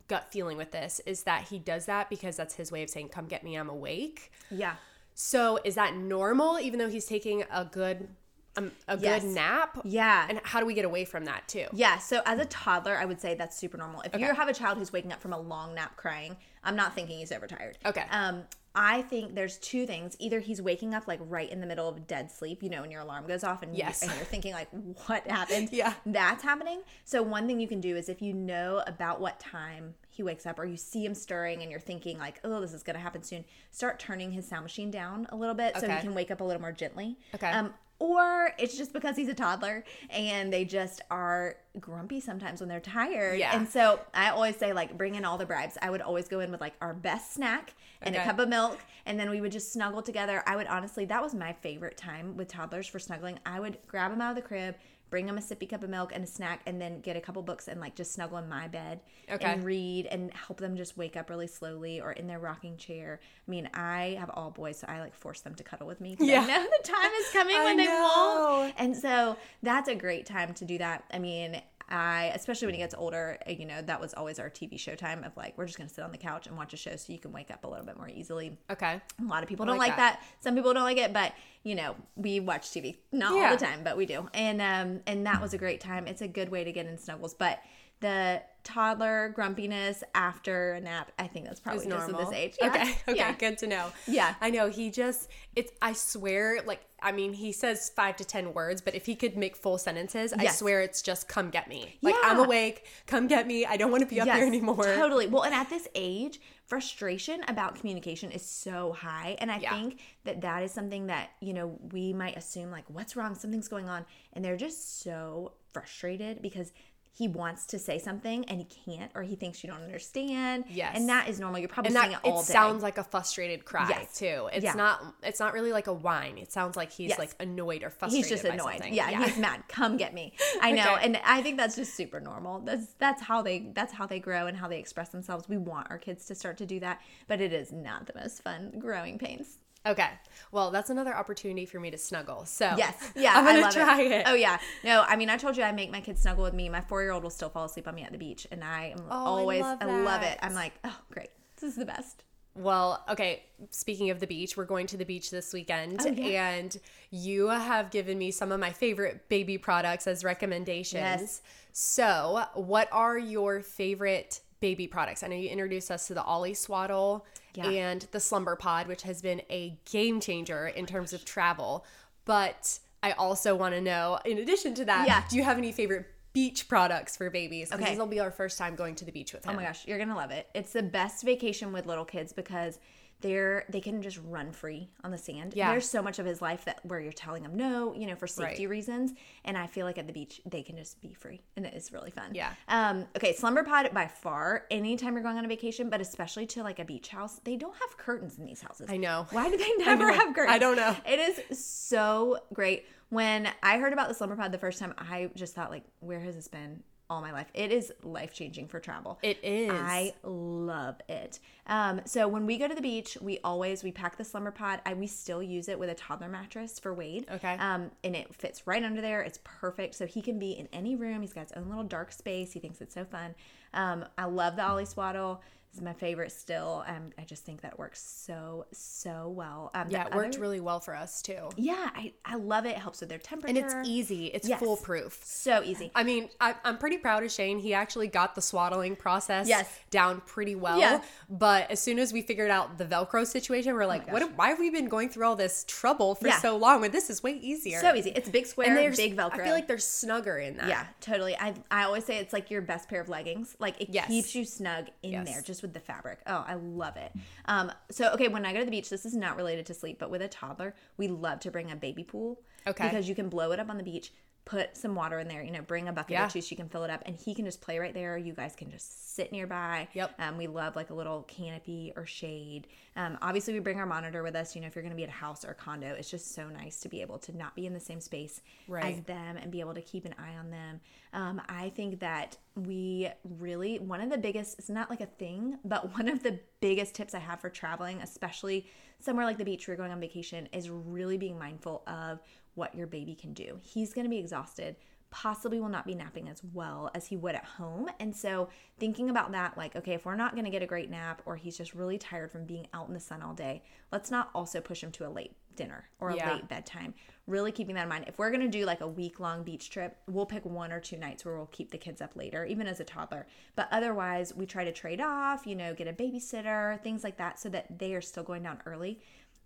gut feeling with this is that he does that because that's his way of saying, "Come get me, I'm awake." Yeah. So is that normal, even though he's taking a good um, a Yes. good nap? Yeah. And how do we get away from that too? Yeah, so as a toddler, I would say that's super normal. If you have a child who's waking up from a long nap crying, I'm not thinking he's overtired. Okay. Um, I think there's two things. Either he's waking up like right in the middle of dead sleep, you know, when your alarm goes off and, Yes. you, and you're thinking like, what happened? Yeah. That's happening. So one thing you can do is if you know about what time he wakes up or you see him stirring and you're thinking like, oh, this is going to happen soon, start turning his sound machine down a little bit so he can wake up a little more gently. Okay. Um, or it's just because he's a toddler and they just are grumpy sometimes when they're tired. Yeah. And so I always say, like, bring in all the bribes. I would always go in with like our best snack and a cup of milk, and then we would just snuggle together. I would honestly, that was my favorite time with toddlers for snuggling. I would grab them out of the crib, bring them a sippy cup of milk and a snack, and then get a couple books and like just snuggle in my bed Okay. and read and help them just wake up really slowly or in their rocking chair. I mean, I have all boys, so I like force them to cuddle with me. Yeah. I know the time is coming when they won't. And so that's a great time to do that. I mean, I especially when he gets older, uh, you know, that was always our TV show time of like we're just gonna sit on the couch and watch a show so you can wake up a little bit more easily. Okay. A lot of people I don't like like that. Some people don't like it, but you know, we watch TV not Yeah. all the time, but we do. And um and that was a great time. It's a good way to get in snuggles, but the toddler grumpiness after a nap, I think that's probably just at this age. Yeah. Okay. Okay. Yeah. Good to know. Yeah. I know he just it's I swear like I mean he says 5 to 10 words but if he could make full sentences I swear it's just come get me. Like I'm awake, come get me. I don't want to be up Yes, here anymore. Totally. Well, and at this age, frustration about communication is so high. And I Yeah. think that that is something that, you know, we might assume like, what's wrong? Something's going on. And they're just so frustrated because he wants to say something and he can't or he thinks you don't understand. Yes. And that is normal. You're probably and that it all day. it day. sounds like a frustrated cry Yes. too. It's Yeah. not it's not really like a whine. It sounds like he's Yes. like annoyed or frustrated. He's just annoyed. something. Yeah, he's mad. Come get me. I know, Okay. and I think that's just super normal. That's that's how they that's how they grow and how they express themselves. We want our kids to start to do that, but it is not the most fun growing pains. Okay. Well, that's another opportunity for me to snuggle. So Yes. Yeah. I'm gonna I love try it. Oh yeah. No, I mean I told you I make my kids snuggle with me. My four year old will still fall asleep on me at the beach. And I am Oh, I always love I love it. I'm like, oh great. This is the best. Well, okay. Speaking of the beach, we're going to the beach this weekend, Oh, yeah. and you have given me some of my favorite baby products as recommendations. Yes. So, what are your favorite baby products? I know you introduced us to the Ollie Swaddle Yeah. and the Slumber Pod, which has been a game changer oh in terms of travel. But I also want to know, in addition to that, Yeah. do you have any favorite beach products for babies? Okay. this will be our first time going to the beach with him. Oh my gosh, you're gonna love it. It's the best vacation with little kids because they're they can just run free on the sand. Yeah. There's so much of his life that where you're telling him no, you know, for safety Right. reasons. And I feel like at the beach they can just be free. And it is really fun. Yeah. Um, okay, Slumber Pod by far, anytime you're going on a vacation, but especially to like a beach house, they don't have curtains in these houses. I know. Why do they never have curtains? I don't know. It is so great. When I heard about the Slumber Pod the first time, I just thought like, where has this been all my life? It is life changing for travel. It is. I love it. Um, so when we go to the beach, we always we pack the slumber pod. I we still use it with a toddler mattress for Wade. Okay. Um, and it fits right under there. It's perfect. So he can be in any room. He's got his own little dark space. He thinks it's so fun. Um, I love the Ollie Swaddle. Is my favorite still. Um, I just think that works so so well. Um, yeah, it worked other- really well for us too. Yeah, I, I love it. It helps with their temperature. And it's easy. It's Yes. foolproof. So easy. I mean, I, I'm pretty proud of Shane. He actually got the swaddling process Yes. down pretty well. Yeah. But as soon as we figured out the Velcro situation, we're like, what? Why have we been going through all this trouble for Yeah. so long when this is way easier? So easy. It's big square, and there's big Velcro. I feel like there's snugger in that. Yeah, totally. I I always say it's like your best pair of leggings. Like it Yes. keeps you snug in Yes. there just with the fabric. Oh, I love it. Um, so okay, when I go to the beach, this is not related to sleep, but with a toddler, we love to bring a baby pool. Okay. Because you can blow it up on the beach, put some water in there, you know, bring a bucket Yeah. or two you can fill it up, and he can just play right there. You guys can just sit nearby. Yep. Um, we love like a little canopy or shade. Um, obviously, we bring our monitor with us. You know, if you're going to be at a house or a condo, it's just so nice to be able to not be in the same space as them and be able to keep an eye on them. Um, I think that we really, one of the biggest, it's not like a thing, but one of the biggest tips I have for traveling, especially somewhere like the beach where you're going on vacation, is really being mindful of what your baby can do. He's going to be exhausted possibly will not be napping as well as he would at home. And so thinking about that, like, okay, if we're not going to get a great nap or he's just really tired from being out in the sun all day, let's not also push him to a late dinner or a Yeah. late bedtime. Really keeping that in mind. If we're going to do like a week long beach trip, we'll pick one or two nights where we'll keep the kids up later, even as a toddler. But otherwise, we try to trade off, you know, get a babysitter, things like that, so that they are still going down early.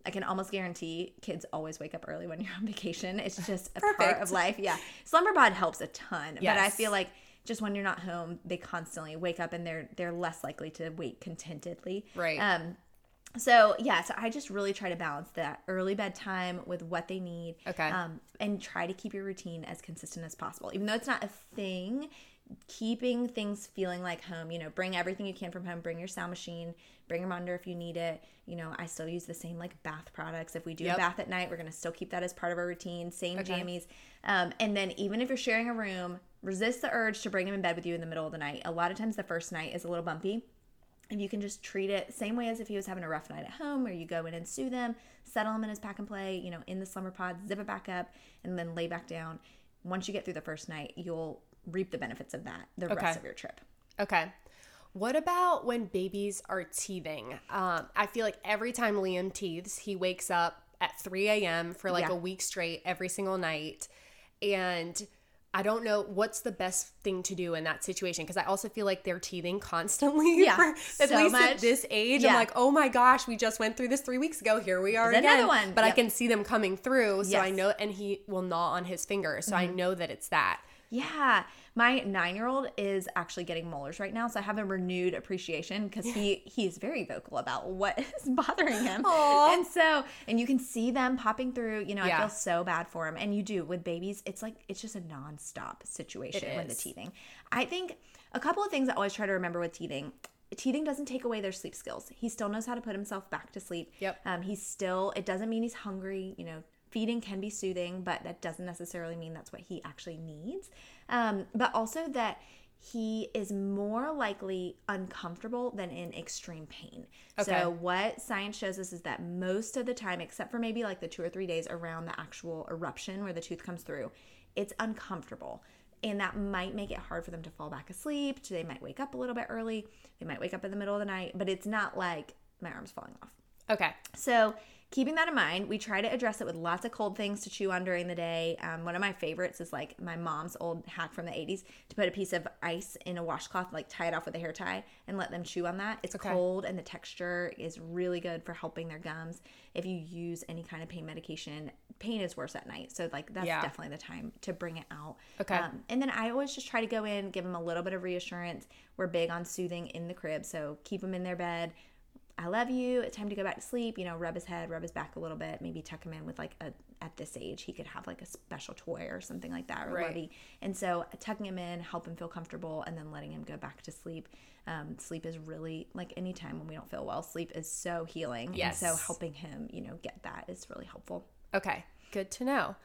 I can almost guarantee kids always wake up early when you're on vacation. It's just a part of life. Yeah. Slumber pod helps a ton. yes. But I feel like just when you're not home, they constantly wake up and they're they're less likely to wait contentedly. Right. Um so yeah, so I just really try to balance that early bedtime with what they need. Okay. Um, and try to keep your routine as consistent as possible. Even though it's not a thing, keeping things feeling like home, you know, bring everything you can from home, bring your sound machine, bring your monitor if you need it. You know, I still use the same like bath products. If we do Yep. a bath at night, we're gonna still keep that as part of our routine. Same Okay. jammies. Um, and then even if you're sharing a room, resist the urge to bring them in bed with you in the middle of the night. A lot of times the first night is a little bumpy if you can just treat it same way as if he was having a rough night at home where you go in and soothe them settle him in his pack and play you know in the slumber pod zip it back up and then lay back down once you get through the first night you'll reap the benefits of that the Okay. rest of your trip Okay. What about when babies are teething? Um, I feel like every time Liam teethes, he wakes up at 3 a.m. for like Yeah. a week straight every single night. And I don't know what's the best thing to do in that situation because I also feel like they're teething constantly. Yeah, for, at so least much. at this age, Yeah. I'm like, oh my gosh, we just went through this three weeks ago. Here we are again. another one. But I can see them coming through, so I Yes. Mm-hmm. know, and he will gnaw on his finger, so I know that it's that. Yeah, my nine-year-old is actually getting molars right now, so I have a renewed appreciation because he he is very vocal about what is bothering him, Aw. and so and you can see them popping through. You know, I feel so bad for him, and you do with babies. It's like it's just a non-stop situation It when the teething. I think a couple of things I always try to remember with teething. Teething doesn't take away their sleep skills. He still knows how to put himself back to sleep. Yep. Um, he's still. It doesn't mean he's hungry. You know, feeding can be soothing, but that doesn't necessarily mean that's what he actually needs. Um, but also that he is more likely uncomfortable than in extreme pain. Okay. So what science shows us is that most of the time, except for maybe like the two or three days around the actual eruption where the tooth comes through, it's uncomfortable. And that might make it hard for them to fall back asleep. They might wake up a little bit early. They might wake up in the middle of the night, but it's not like my arm's falling off. Okay. So, keeping that in mind, we try to address it with lots of cold things to chew on during the day. Um, one of my favorites is like my mom's old hack from the 80s to put a piece of ice in a washcloth, like tie it off with a hair tie, and let them chew on that. It's Okay. cold and the texture is really good for helping their gums. If you use any kind of pain medication, pain is worse at night. So, like, that's Yeah. definitely the time to bring it out. Okay. Um, and then I always just try to go in, give them a little bit of reassurance. We're big on soothing in the crib. So, keep them in their bed. I love you. It's time to go back to sleep. You know, rub his head, rub his back a little bit. Maybe tuck him in with like a at this age he could have like a special toy or something like that or Right. lovey. And so tucking him in, help him feel comfortable, and then letting him go back to sleep. Um, sleep is really like any time when we don't feel well. Sleep is so healing. Yes. And so helping him, you know, get that is really helpful. Okay. Good to know.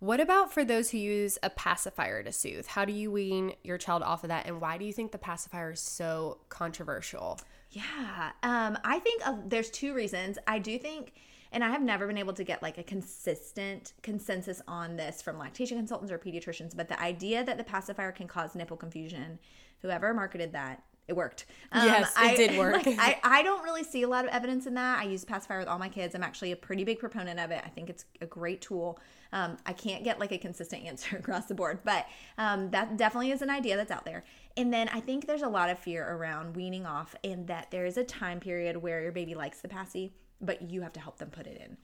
What about for those who use a pacifier to soothe? How do you wean your child off of that? And why do you think the pacifier is so controversial? Yeah. Um, I think uh, there's two reasons. I do think, and I have never been able to get like a consistent consensus on this from lactation consultants or pediatricians, but the idea that the pacifier can cause nipple confusion, whoever marketed that, it worked. Um, Yes, it I- did work. like, I, I don't really see a lot of evidence in that. I use pacifier with all my kids. I'm actually a pretty big proponent of it. I think it's a great tool. Um, I can't get like a consistent answer across the board, but um, that definitely is an idea that's out there. And then I think there's a lot of fear around weaning off, and that there is a time period where your baby likes the passy, but you have to help them put it in.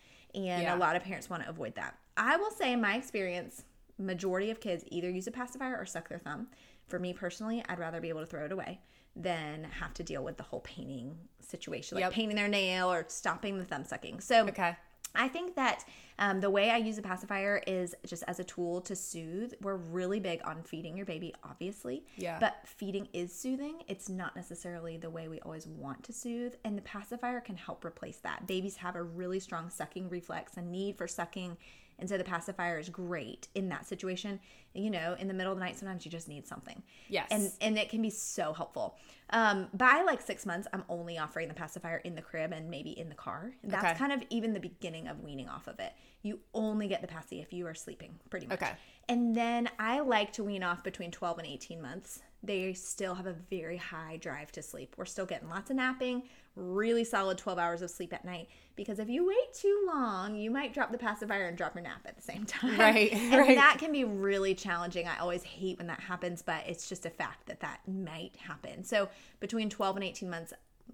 And Yeah. a lot of parents want to avoid that. I will say, in my experience, majority of kids either use a pacifier or suck their thumb. For me personally, I'd rather be able to throw it away than have to deal with the whole painting situation, like Yep. painting their nail or stopping the thumb sucking. So Okay. I think that um, the way I use a pacifier is just as a tool to soothe. We're really big on feeding your baby, obviously. Yeah. But feeding is soothing. It's not necessarily the way we always want to soothe. And the pacifier can help replace that. Babies have a really strong sucking reflex, a need for sucking. And so the pacifier is great in that situation. You know, in the middle of the night, sometimes you just need something. Yes. And and it can be so helpful. Um, by like six months, I'm only offering the pacifier in the crib and maybe in the car. That's Okay. kind of even the beginning of weaning off of it. You only get the passy if you are sleeping, pretty much. Okay. And then I like to wean off between 12 and 18 months. They still have a very high drive to sleep. We're still getting lots of napping, really solid 12 hours of sleep at night. Because if you wait too long, you might drop the pacifier and drop your nap at the same time. Right, And right. that can be really challenging. I always hate when that happens, but it's just a fact that that might happen. So between 12 and 18 months,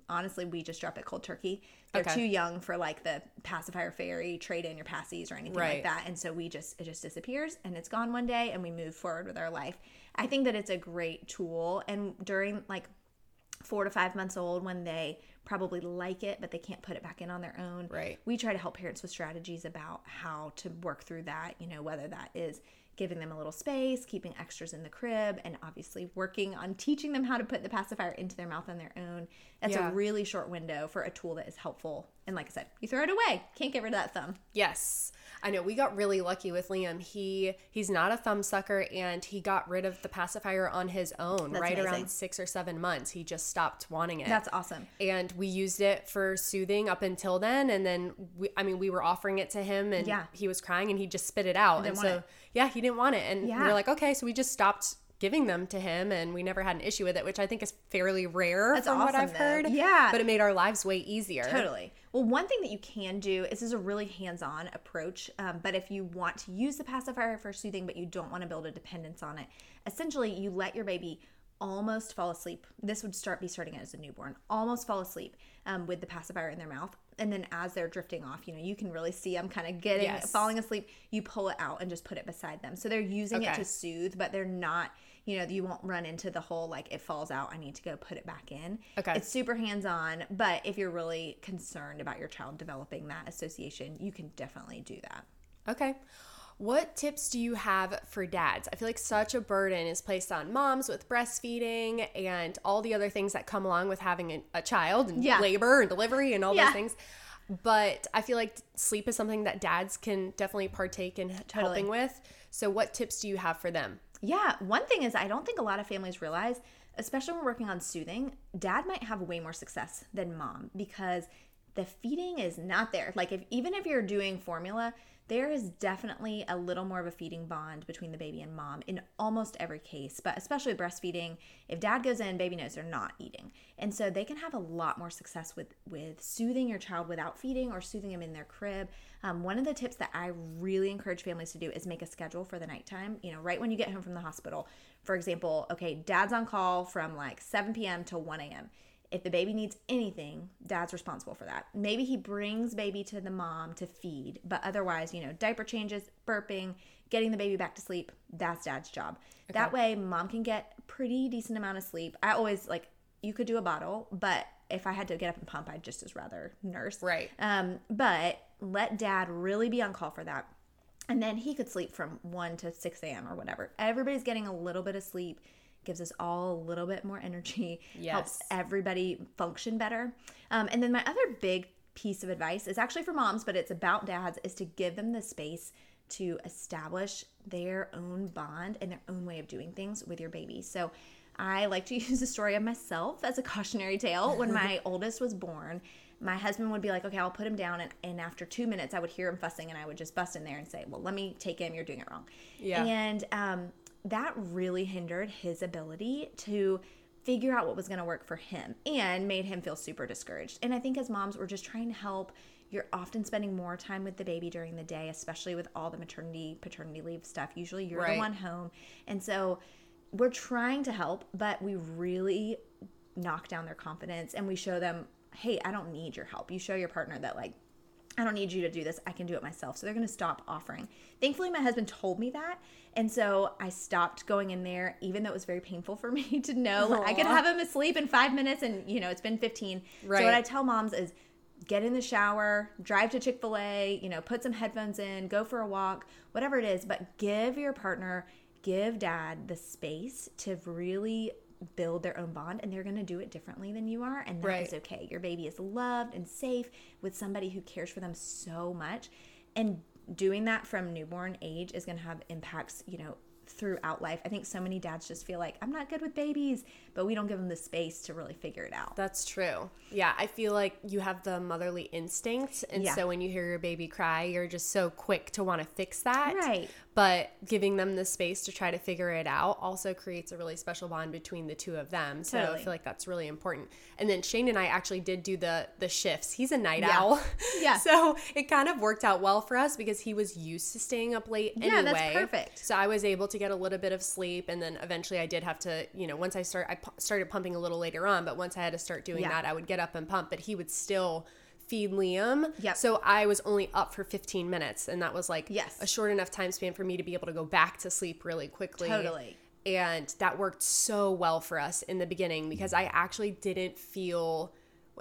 honestly, we just drop it cold turkey. They're Okay. too young for like the pacifier fairy, trade in your passies or anything Right. like that. And so we just, it just disappears and it's gone one day and we move forward with our life. I think that it's a great tool. And during like four to five months old when they probably like it but they can't put it back in on their own Right. we try to help parents with strategies about how to work through that you know whether that is giving them a little space keeping extras in the crib and obviously working on teaching them how to put the pacifier into their mouth on their own that's Yeah. a really short window for a tool that is helpful and like i said you throw it away can't get rid of that thumb Yes. I know we got really lucky with Liam. He he's not a thumb sucker and he got rid of the pacifier on his own That's right amazing. around 6 or 7 months. He just stopped wanting it. that's awesome and we used it for soothing up until then and then we, i mean we were offering it to him and Yeah. he was crying and he just spit it out and so yeah he didn't want it and we Yeah. we're like okay so we just stopped giving them to him and we never had an issue with it which i think is fairly rare That's from what awesome, i've though. heard Yeah. but it made our lives way easier Totally. Well, one thing that you can do is this is a really hands-on approach. Um, but if you want to use the pacifier for soothing, but you don't want to build a dependence on it, essentially you let your baby almost fall asleep. This would start be starting as a newborn, almost fall asleep um, with the pacifier in their mouth. And then as they're drifting off, you know, you can really see them kind of getting Yes. falling asleep. You pull it out and just put it beside them. So they're using it to soothe, but they're not, you know, you won't run into the whole like it falls out. I need to go put it back in. Okay. It's super hands on, but if you're really concerned about your child developing that association, you can definitely do that. Okay. What tips do you have for dads? I feel like such a burden is placed on moms with breastfeeding and all the other things that come along with having a, a child and Yeah. labor and delivery and all Yeah. those things. But I feel like sleep is something that dads can definitely partake in helping with. So, what tips do you have for them? Yeah, one thing is I don't think a lot of families realize, especially when working on soothing, dad might have way more success than mom because the feeding is not there. Like if even if you're doing formula, there is definitely a little more of a feeding bond between the baby and mom in almost every case, but especially breastfeeding, if dad goes in, baby knows they're not eating. And so they can have a lot more success with with soothing your child without feeding or soothing them in their crib. Um, one of the tips that I really encourage families to do is make a schedule for the nighttime. You know, right when you get home from the hospital. For example, okay, dad's on call from like 7 p.m. to 1 a.m. If the baby needs anything, dad's responsible for that. Maybe he brings baby to the mom to feed, but otherwise, you know, diaper changes, burping, getting the baby back to sleep, that's dad's job. That way, mom can get pretty decent amount of sleep. I always like you could do a bottle, but if I had to get up and pump, I'd just as rather nurse. Right. Um, but let dad really be on call for that. And then he could sleep from 1 to 6 a.m. or whatever. Everybody's getting a little bit of sleep, gives us all a little bit more energy, helps everybody function better. Um, and then my other big piece of advice is actually for moms, but it's about dads, is to give them the space to establish their own bond and their own way of doing things with your baby. So I like to use the story of myself as a cautionary tale. When my oldest was born, my husband would be like, okay, I'll put him down. And, and after two minutes, I would hear him fussing and I would just bust in there and say, well, let me take him. You're doing it wrong. Yeah. And um, that really hindered his ability to figure out what was going to work for him and made him feel super discouraged. And I think as moms, we're just trying to help. You're often spending more time with the baby during the day, especially with all the maternity, paternity leave stuff. Usually you're Right. the one home. And so we're trying to help, but we really knock down their confidence and we show them, hey, I don't need your help. You show your partner that, like, I don't need you to do this. I can do it myself. So they're going to stop offering. Thankfully, my husband told me that. And so I stopped going in there, even though it was very painful for me to know I could have him asleep in five minutes and, you know, it's been 15. So what I tell moms is get in the shower, drive to Chick fil A, you know, put some headphones in, go for a walk, whatever it is, but give your partner, give dad the space to really build their own bond and they're going to do it differently than you are and that is Right. okay. Your baby is loved and safe with somebody who cares for them so much and doing that from newborn age is going to have impacts, you know, throughout life. I think so many dads just feel like I'm not good with babies, but we don't give them the space to really figure it out. That's true. Yeah, I feel like you have the motherly instinct. And Yeah. so when you hear your baby cry, you're just so quick to want to fix that. Right. But giving them the space to try to figure it out also creates a really special bond between the two of them. So I feel like that's really important. And then Shane and I actually did do the the shifts. He's a night Yeah. owl. Yeah. so it kind of worked out well for us because he was used to staying up late Yeah, anyway. that's perfect. So I was able to get a little bit of sleep, and then eventually I did have to, you know, once I start, I pu- started pumping a little later on, but once I had to start doing Yeah. that, I would get up and pump, but he would still feed Liam. Yep. So I was only up for 15 minutes, and that was like Yes. a short enough time span for me to be able to go back to sleep really quickly. Totally. And that worked so well for us in the beginning because I actually didn't feel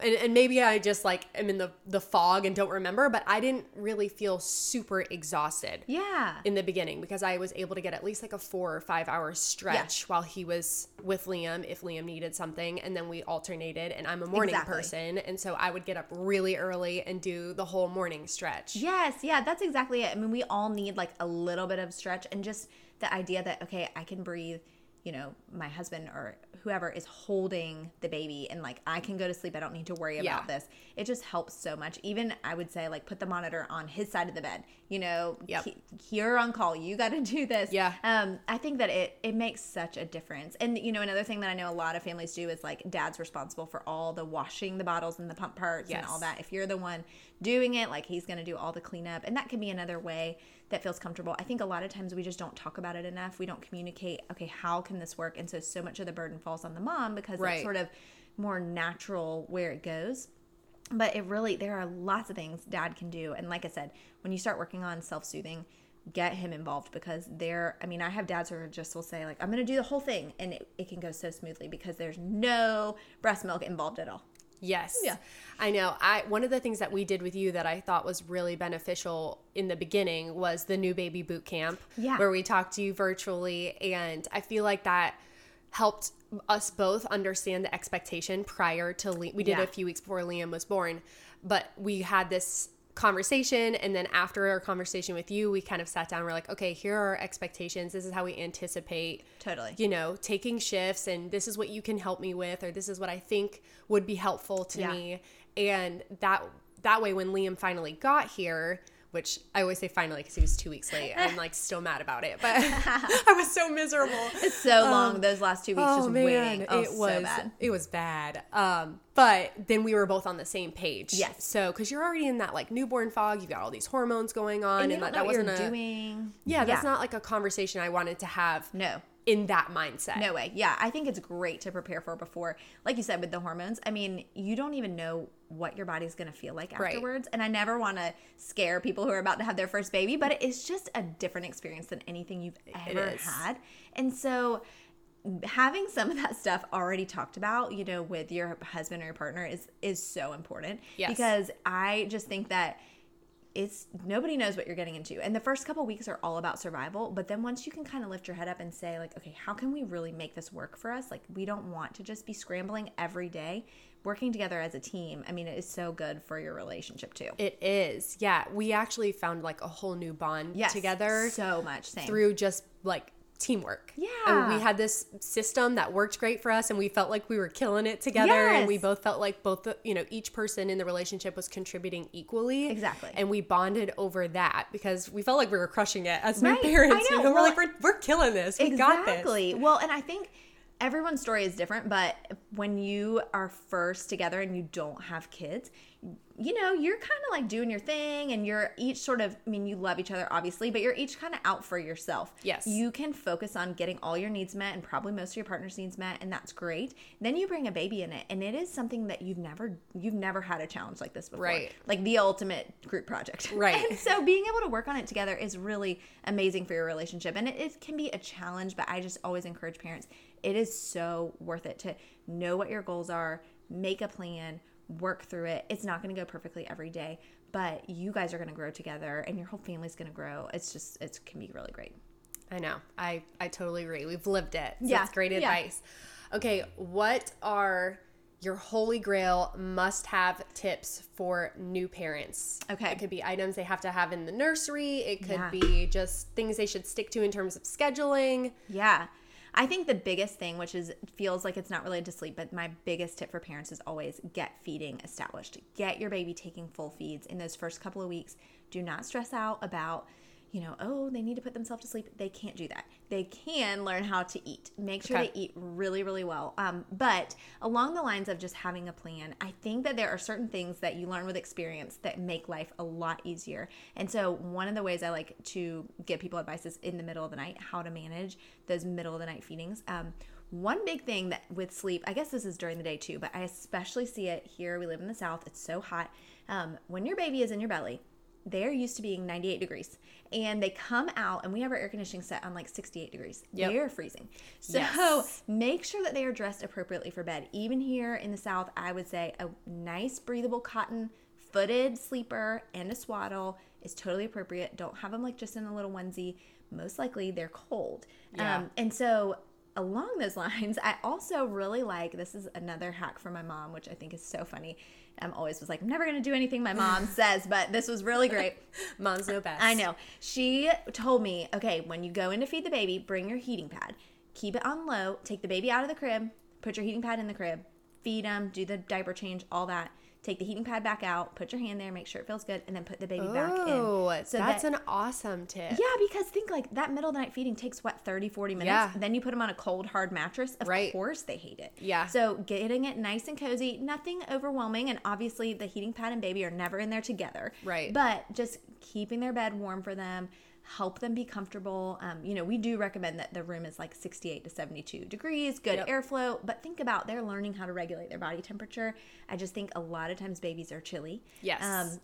and, and maybe I just like am in the the fog and don't remember, but I didn't really feel super exhausted Yeah. in the beginning because I was able to get at least like a four or five hour stretch while he was with Liam if Liam needed something. And then we alternated. And I'm a morning Exactly. person. And so I would get up really early and do the whole morning stretch. Yes, yeah, that's exactly it. I mean, we all need like a little bit of stretch and just the idea that, okay, I can breathe, you know, my husband or whoever is holding the baby and like I can go to sleep. I don't need to worry Yeah. about this. It just helps so much. Even I would say, like, put the monitor on his side of the bed, you know, Yep. he- you're on call. You got to do this. Yeah. Um, I think that it, it makes such a difference. And, you know, another thing that I know a lot of families do is like dad's responsible for all the washing the bottles and the pump parts and all that. If you're the one doing it, like he's going to do all the cleanup. And that can be another way that feels comfortable. I think a lot of times we just don't talk about it enough. We don't communicate, okay, how can this work? And so so much of the burden falls on the mom because Right. it's sort of more natural where it goes. But it really there are lots of things dad can do. And like I said, when you start working on self-soothing, get him involved because there I mean, I have dads who are just will say like, I'm gonna do the whole thing and it, it can go so smoothly because there's no breast milk involved at all. Yes. Yeah. I know. I one of the things that we did with you that I thought was really beneficial in the beginning was the new baby boot camp Yeah. where we talked to you virtually and I feel like that helped us both understand the expectation prior to Liam. We did Yeah. a few weeks before Liam was born, but we had this conversation and then after our conversation with you we kind of sat down we're like okay here are our expectations this is how we anticipate Totally. you know, taking shifts and this is what you can help me with or this is what I think would be helpful to Yeah. me. And that that way when Liam finally got here, which I always say finally because he was two weeks late. I'm like still mad about it, but I was so miserable. It's so long those last two weeks just waiting. Oh, Um, it so was bad. it was bad. Um, but then we were both on the same page. Yes. So because you're already in that like newborn fog, you've got all these hormones going on, And and, that, don't know that what wasn't a doing. yeah, that's not like a conversation I wanted to have No. in that mindset. No way. Yeah, I think it's great to prepare for before. Like you said with the hormones, I mean, you don't even know what your body's going to feel like Right. afterwards. And I never want to scare people who are about to have their first baby, but it's just a different experience than anything you've ever had. And so having some of that stuff already talked about, you know, with your husband or your partner is is so important Yes. because I just think that it's nobody knows what you're getting into and the first couple weeks are all about survival but then once you can kind of lift your head up and say like okay how can we really make this work for us like we don't want to just be scrambling every day working together as a team i mean it is so good for your relationship too It is. Yeah. We actually found like a whole new bond yes together so much same through just like teamwork. Yeah. And we had this system that worked great for us and we felt like we were killing it together and we both felt like both the, you know, each person in the relationship was contributing equally. Exactly. And we bonded over that because we felt like we were crushing it as Right. new I parents. know. You know, we're like we're, we're killing this. We got this. Exactly. Well, and I think everyone's story is different, but when you are first together and you don't have kids, you know, you're kind of like doing your thing and you're each sort of, I mean, you love each other, obviously, but you're each kind of out for yourself. Yes. You can focus on getting all your needs met and probably most of your partner's needs met, and that's great. Then you bring a baby in it, and it is something that you've never, you've never had a challenge like this before. Right. Like the ultimate group project. Right. And so being able to work on it together is really amazing for your relationship. And it, it can be a challenge, but I just always encourage parents. It is so worth it to know what your goals are, make a plan, work through it. It's not going to go perfectly every day, but you guys are going to grow together and your whole family's going to grow. It's just it can be really great. I know. I I totally agree. We've lived it. So Yeah. That's great Yeah. advice. Okay, what are your holy grail must have tips for new parents? Okay. It could be items they have to have in the nursery. It could Yeah. be just things they should stick to in terms of scheduling. Yeah. I think the biggest thing, which is feels like it's not related to sleep, but my biggest tip for parents is always get feeding established. Get your baby taking full feeds in those first couple of weeks. Do not stress out about, you know, oh, they need to put themselves to sleep. They can't do that. They can learn how to eat. Make sure Okay. they eat really, really well. Um, but along the lines of just having a plan, I think that there are certain things that you learn with experience that make life a lot easier. And so, one of the ways I like to give people advice is in the middle of the night, how to manage those middle of the night feedings. Um, one big thing that with sleep, I guess this is during the day too, but I especially see it here. We live in the South, it's so hot. Um, when your baby is in your belly, they're used to being 98 degrees and they come out and we have our air conditioning set on like 68 degrees Yep. they're freezing so Yes. make sure that they are dressed appropriately for bed even here in the south i would say a nice breathable cotton footed sleeper and a swaddle is totally appropriate don't have them like just in a little onesie most likely they're cold Yeah. um, and so along those lines i also really like this is another hack from my mom which i think is so funny i'm always was like i'm never going to do anything my mom says but this was really great Moms know best. I know. She told me, okay, when you go in to feed the baby, bring your heating pad. Keep it on low. Take the baby out of the crib. Put your heating pad in the crib. Feed them. Do the diaper change. All that. Take the heating pad back out. Put your hand there. Make sure it feels good, and then put the baby back in. Oh, So that's that- an awesome tip. yeah, because think like that middle of the night feeding takes what 30, 40 minutes. Yeah. Then you put them on a cold, hard mattress. Of Right. course they hate it. Yeah. So getting it nice and cozy, nothing overwhelming. And obviously the heating pad and baby are never in there together. Right. But just keeping their bed warm for them, help them be comfortable. Um, you know, we do recommend that the room is like 68 to 72 degrees, good Yep. airflow, but think about they're learning how to regulate their body temperature. I just think a lot of times babies are chilly. Yes. Um,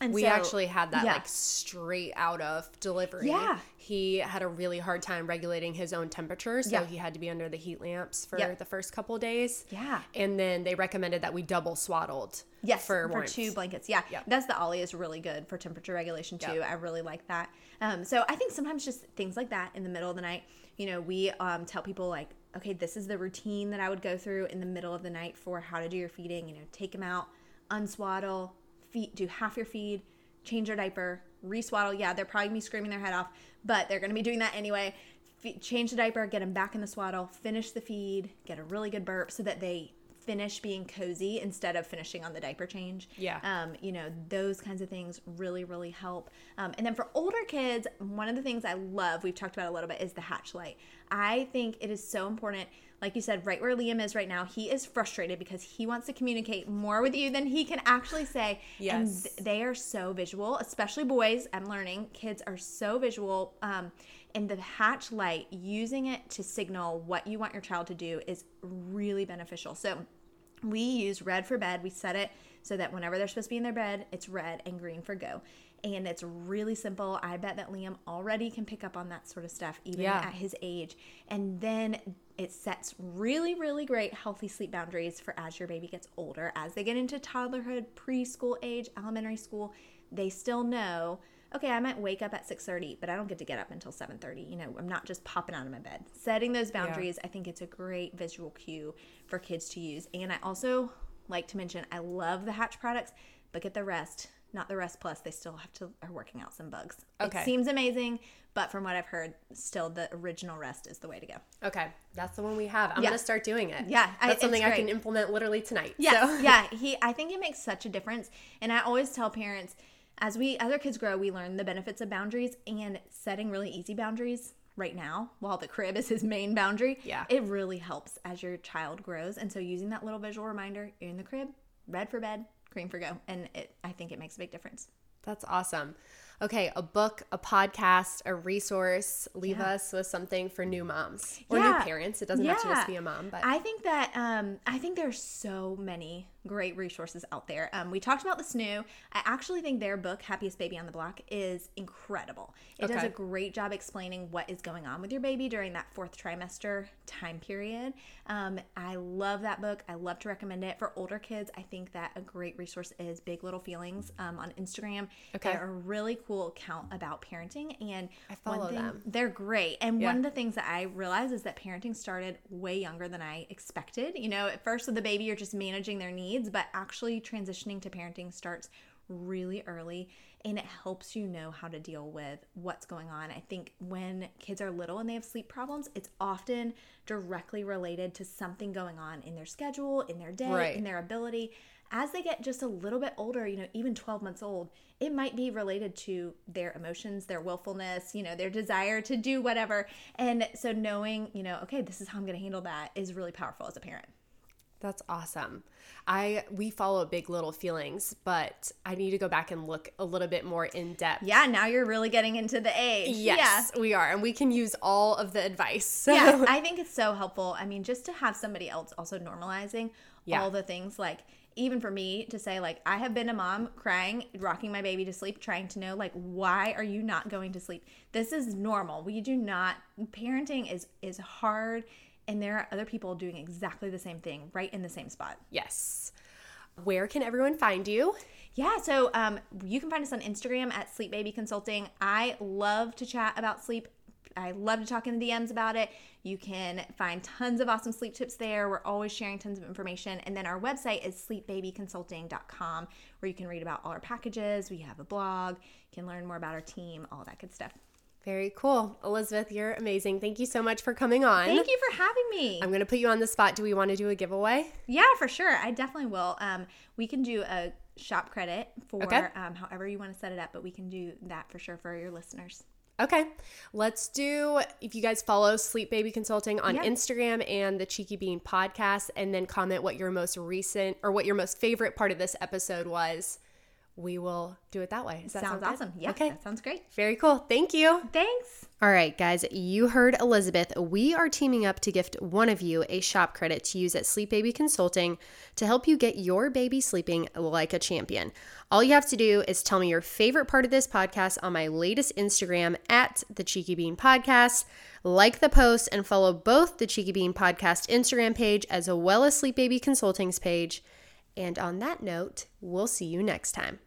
and we so- actually had that yeah. like straight out of delivery. Yeah. He had a really hard time regulating his own temperature, so Yeah. he had to be under the heat lamps for Yep. the first couple days. Yeah. And then they recommended that we double swaddled. Yes, for, for, two blankets. Yeah, Yep. that's the Ollie is really good for temperature regulation too. Yep. I really like that. Um, so I think sometimes just things like that in the middle of the night. You know, we um, tell people like, okay, this is the routine that I would go through in the middle of the night for how to do your feeding. You know, take them out, unswaddle, feed, do half your feed, change your diaper, reswaddle. Yeah, they're probably gonna be screaming their head off, but they're gonna be doing that anyway. Fe- change the diaper, get them back in the swaddle, finish the feed, get a really good burp so that they finish being cozy instead of finishing on the diaper change. Yeah. Um, you know, those kinds of things really, really help. Um, and then for older kids, one of the things I love, we've talked about a little bit, is the hatch light. I think it is so important. Like you said, right where Liam is right now, he is frustrated because he wants to communicate more with you than he can actually say. And Yes. th- they are so visual, especially boys. I'm learning kids are so visual. Um, and the hatch light, using it to signal what you want your child to do is really beneficial. So we use red for bed. We set it so that whenever they're supposed to be in their bed, it's red and green for go. And it's really simple. I bet that Liam already can pick up on that sort of stuff, even Yeah. at his age. And then it sets really, really great healthy sleep boundaries for as your baby gets older. As they get into toddlerhood, preschool age, elementary school, they still know okay i might wake up at 6.30 but i don't get to get up until 7.30 you know i'm not just popping out of my bed setting those boundaries i think it's a great visual cue for kids to use and i also like to mention i love the hatch products but get the rest not the rest plus they still have to are working out some bugs Okay. it seems amazing but from what i've heard still the original rest is the way to go Okay, that's the one we have. I'm Yeah. gonna start doing it. Yeah, I- that's something I can implement literally tonight. yeah So- yeah. He, I think it makes such a difference, and I always tell parents, as we, as our kids grow, we learn the benefits of boundaries and setting really easy boundaries. Right now, while the crib is his main boundary, Yeah. it really helps as your child grows. And so, using that little visual reminder you're in the crib, red for bed, green for go, and it, I think it makes a big difference. That's awesome. Okay, a book, a podcast, a resource. Leave Yeah. us with something for new moms or Yeah. new parents. It doesn't have to just be a mom, but I think that um, I think there's so many great resources out there. Um, we talked about the Snoo. I actually think their book, Happiest Baby on the Block, is incredible. It does a great job explaining what is going on with your baby during that fourth trimester time period. Um, I love that book. I love to recommend it for older kids. I think that a great resource is Big Little Feelings um, on Instagram. Okay. They're a really cool account about parenting, and I follow thing, them. They're great. And Yeah. one of the things that I realized is that parenting started way younger than I expected. You know, at first with the baby, you're just managing their needs, but actually transitioning to parenting starts really early and it helps you know how to deal with what's going on. I think when kids are little and they have sleep problems, it's often directly related to something going on in their schedule, in their day, Right. in their ability. As they get just a little bit older, you know, even 12 months old, it might be related to their emotions, their willfulness, you know, their desire to do whatever. And so knowing, you know, okay, this is how I'm going to handle that is really powerful as a parent. That's awesome. I we follow Big Little Feelings, but I need to go back and look a little bit more in depth. Yeah, now you're really getting into the age. Yes, we are, and we can use all of the advice. So. Yeah. yeah, I think it's so helpful. I mean, just to have somebody else also normalizing Yeah. all the things like even for me to say like I have been a mom crying, rocking my baby to sleep, trying to know like why are you not going to sleep? This is normal. We do not parenting is is hard and there are other people doing exactly the same thing right in the same spot. yes. Where can everyone find you? Yeah, so um, you can find us on Instagram at Sleep Baby Consulting. I love to chat about sleep. I love to talk in the DMs about it. You can find tons of awesome sleep tips there. We're always sharing tons of information. And then our website is sleepbabyconsulting.com where you can read about all our packages. We have a blog, you can learn more about our team, all that good stuff. Very cool. Elizabeth, you're amazing. Thank you so much for coming on. Thank you for having me. I'm going to put you on the spot. Do we want to do a giveaway? Yeah, for sure. I definitely will. Um, we can do a shop credit for Okay. um, however you want to set it up, but we can do that for sure for your listeners. Okay, let's do. If you guys follow Sleep Baby Consulting on Yeah. Instagram and the Cheeky Bean podcast, and then comment what your most recent or what your most favorite part of this episode was, we will do it that way. Does that Sounds sound awesome. Yeah, Okay. that sounds great. Very cool. Thank you. Thanks. All right, guys, you heard Elizabeth. We are teaming up to gift one of you a shop credit to use at Sleep Baby Consulting to help you get your baby sleeping like a champion. All you have to do is tell me your favorite part of this podcast on my latest Instagram at the Cheeky Bean Podcast. Like the post and follow both the Cheeky Bean Podcast Instagram page as well as Sleep Baby Consulting's page. And on that note, we'll see you next time.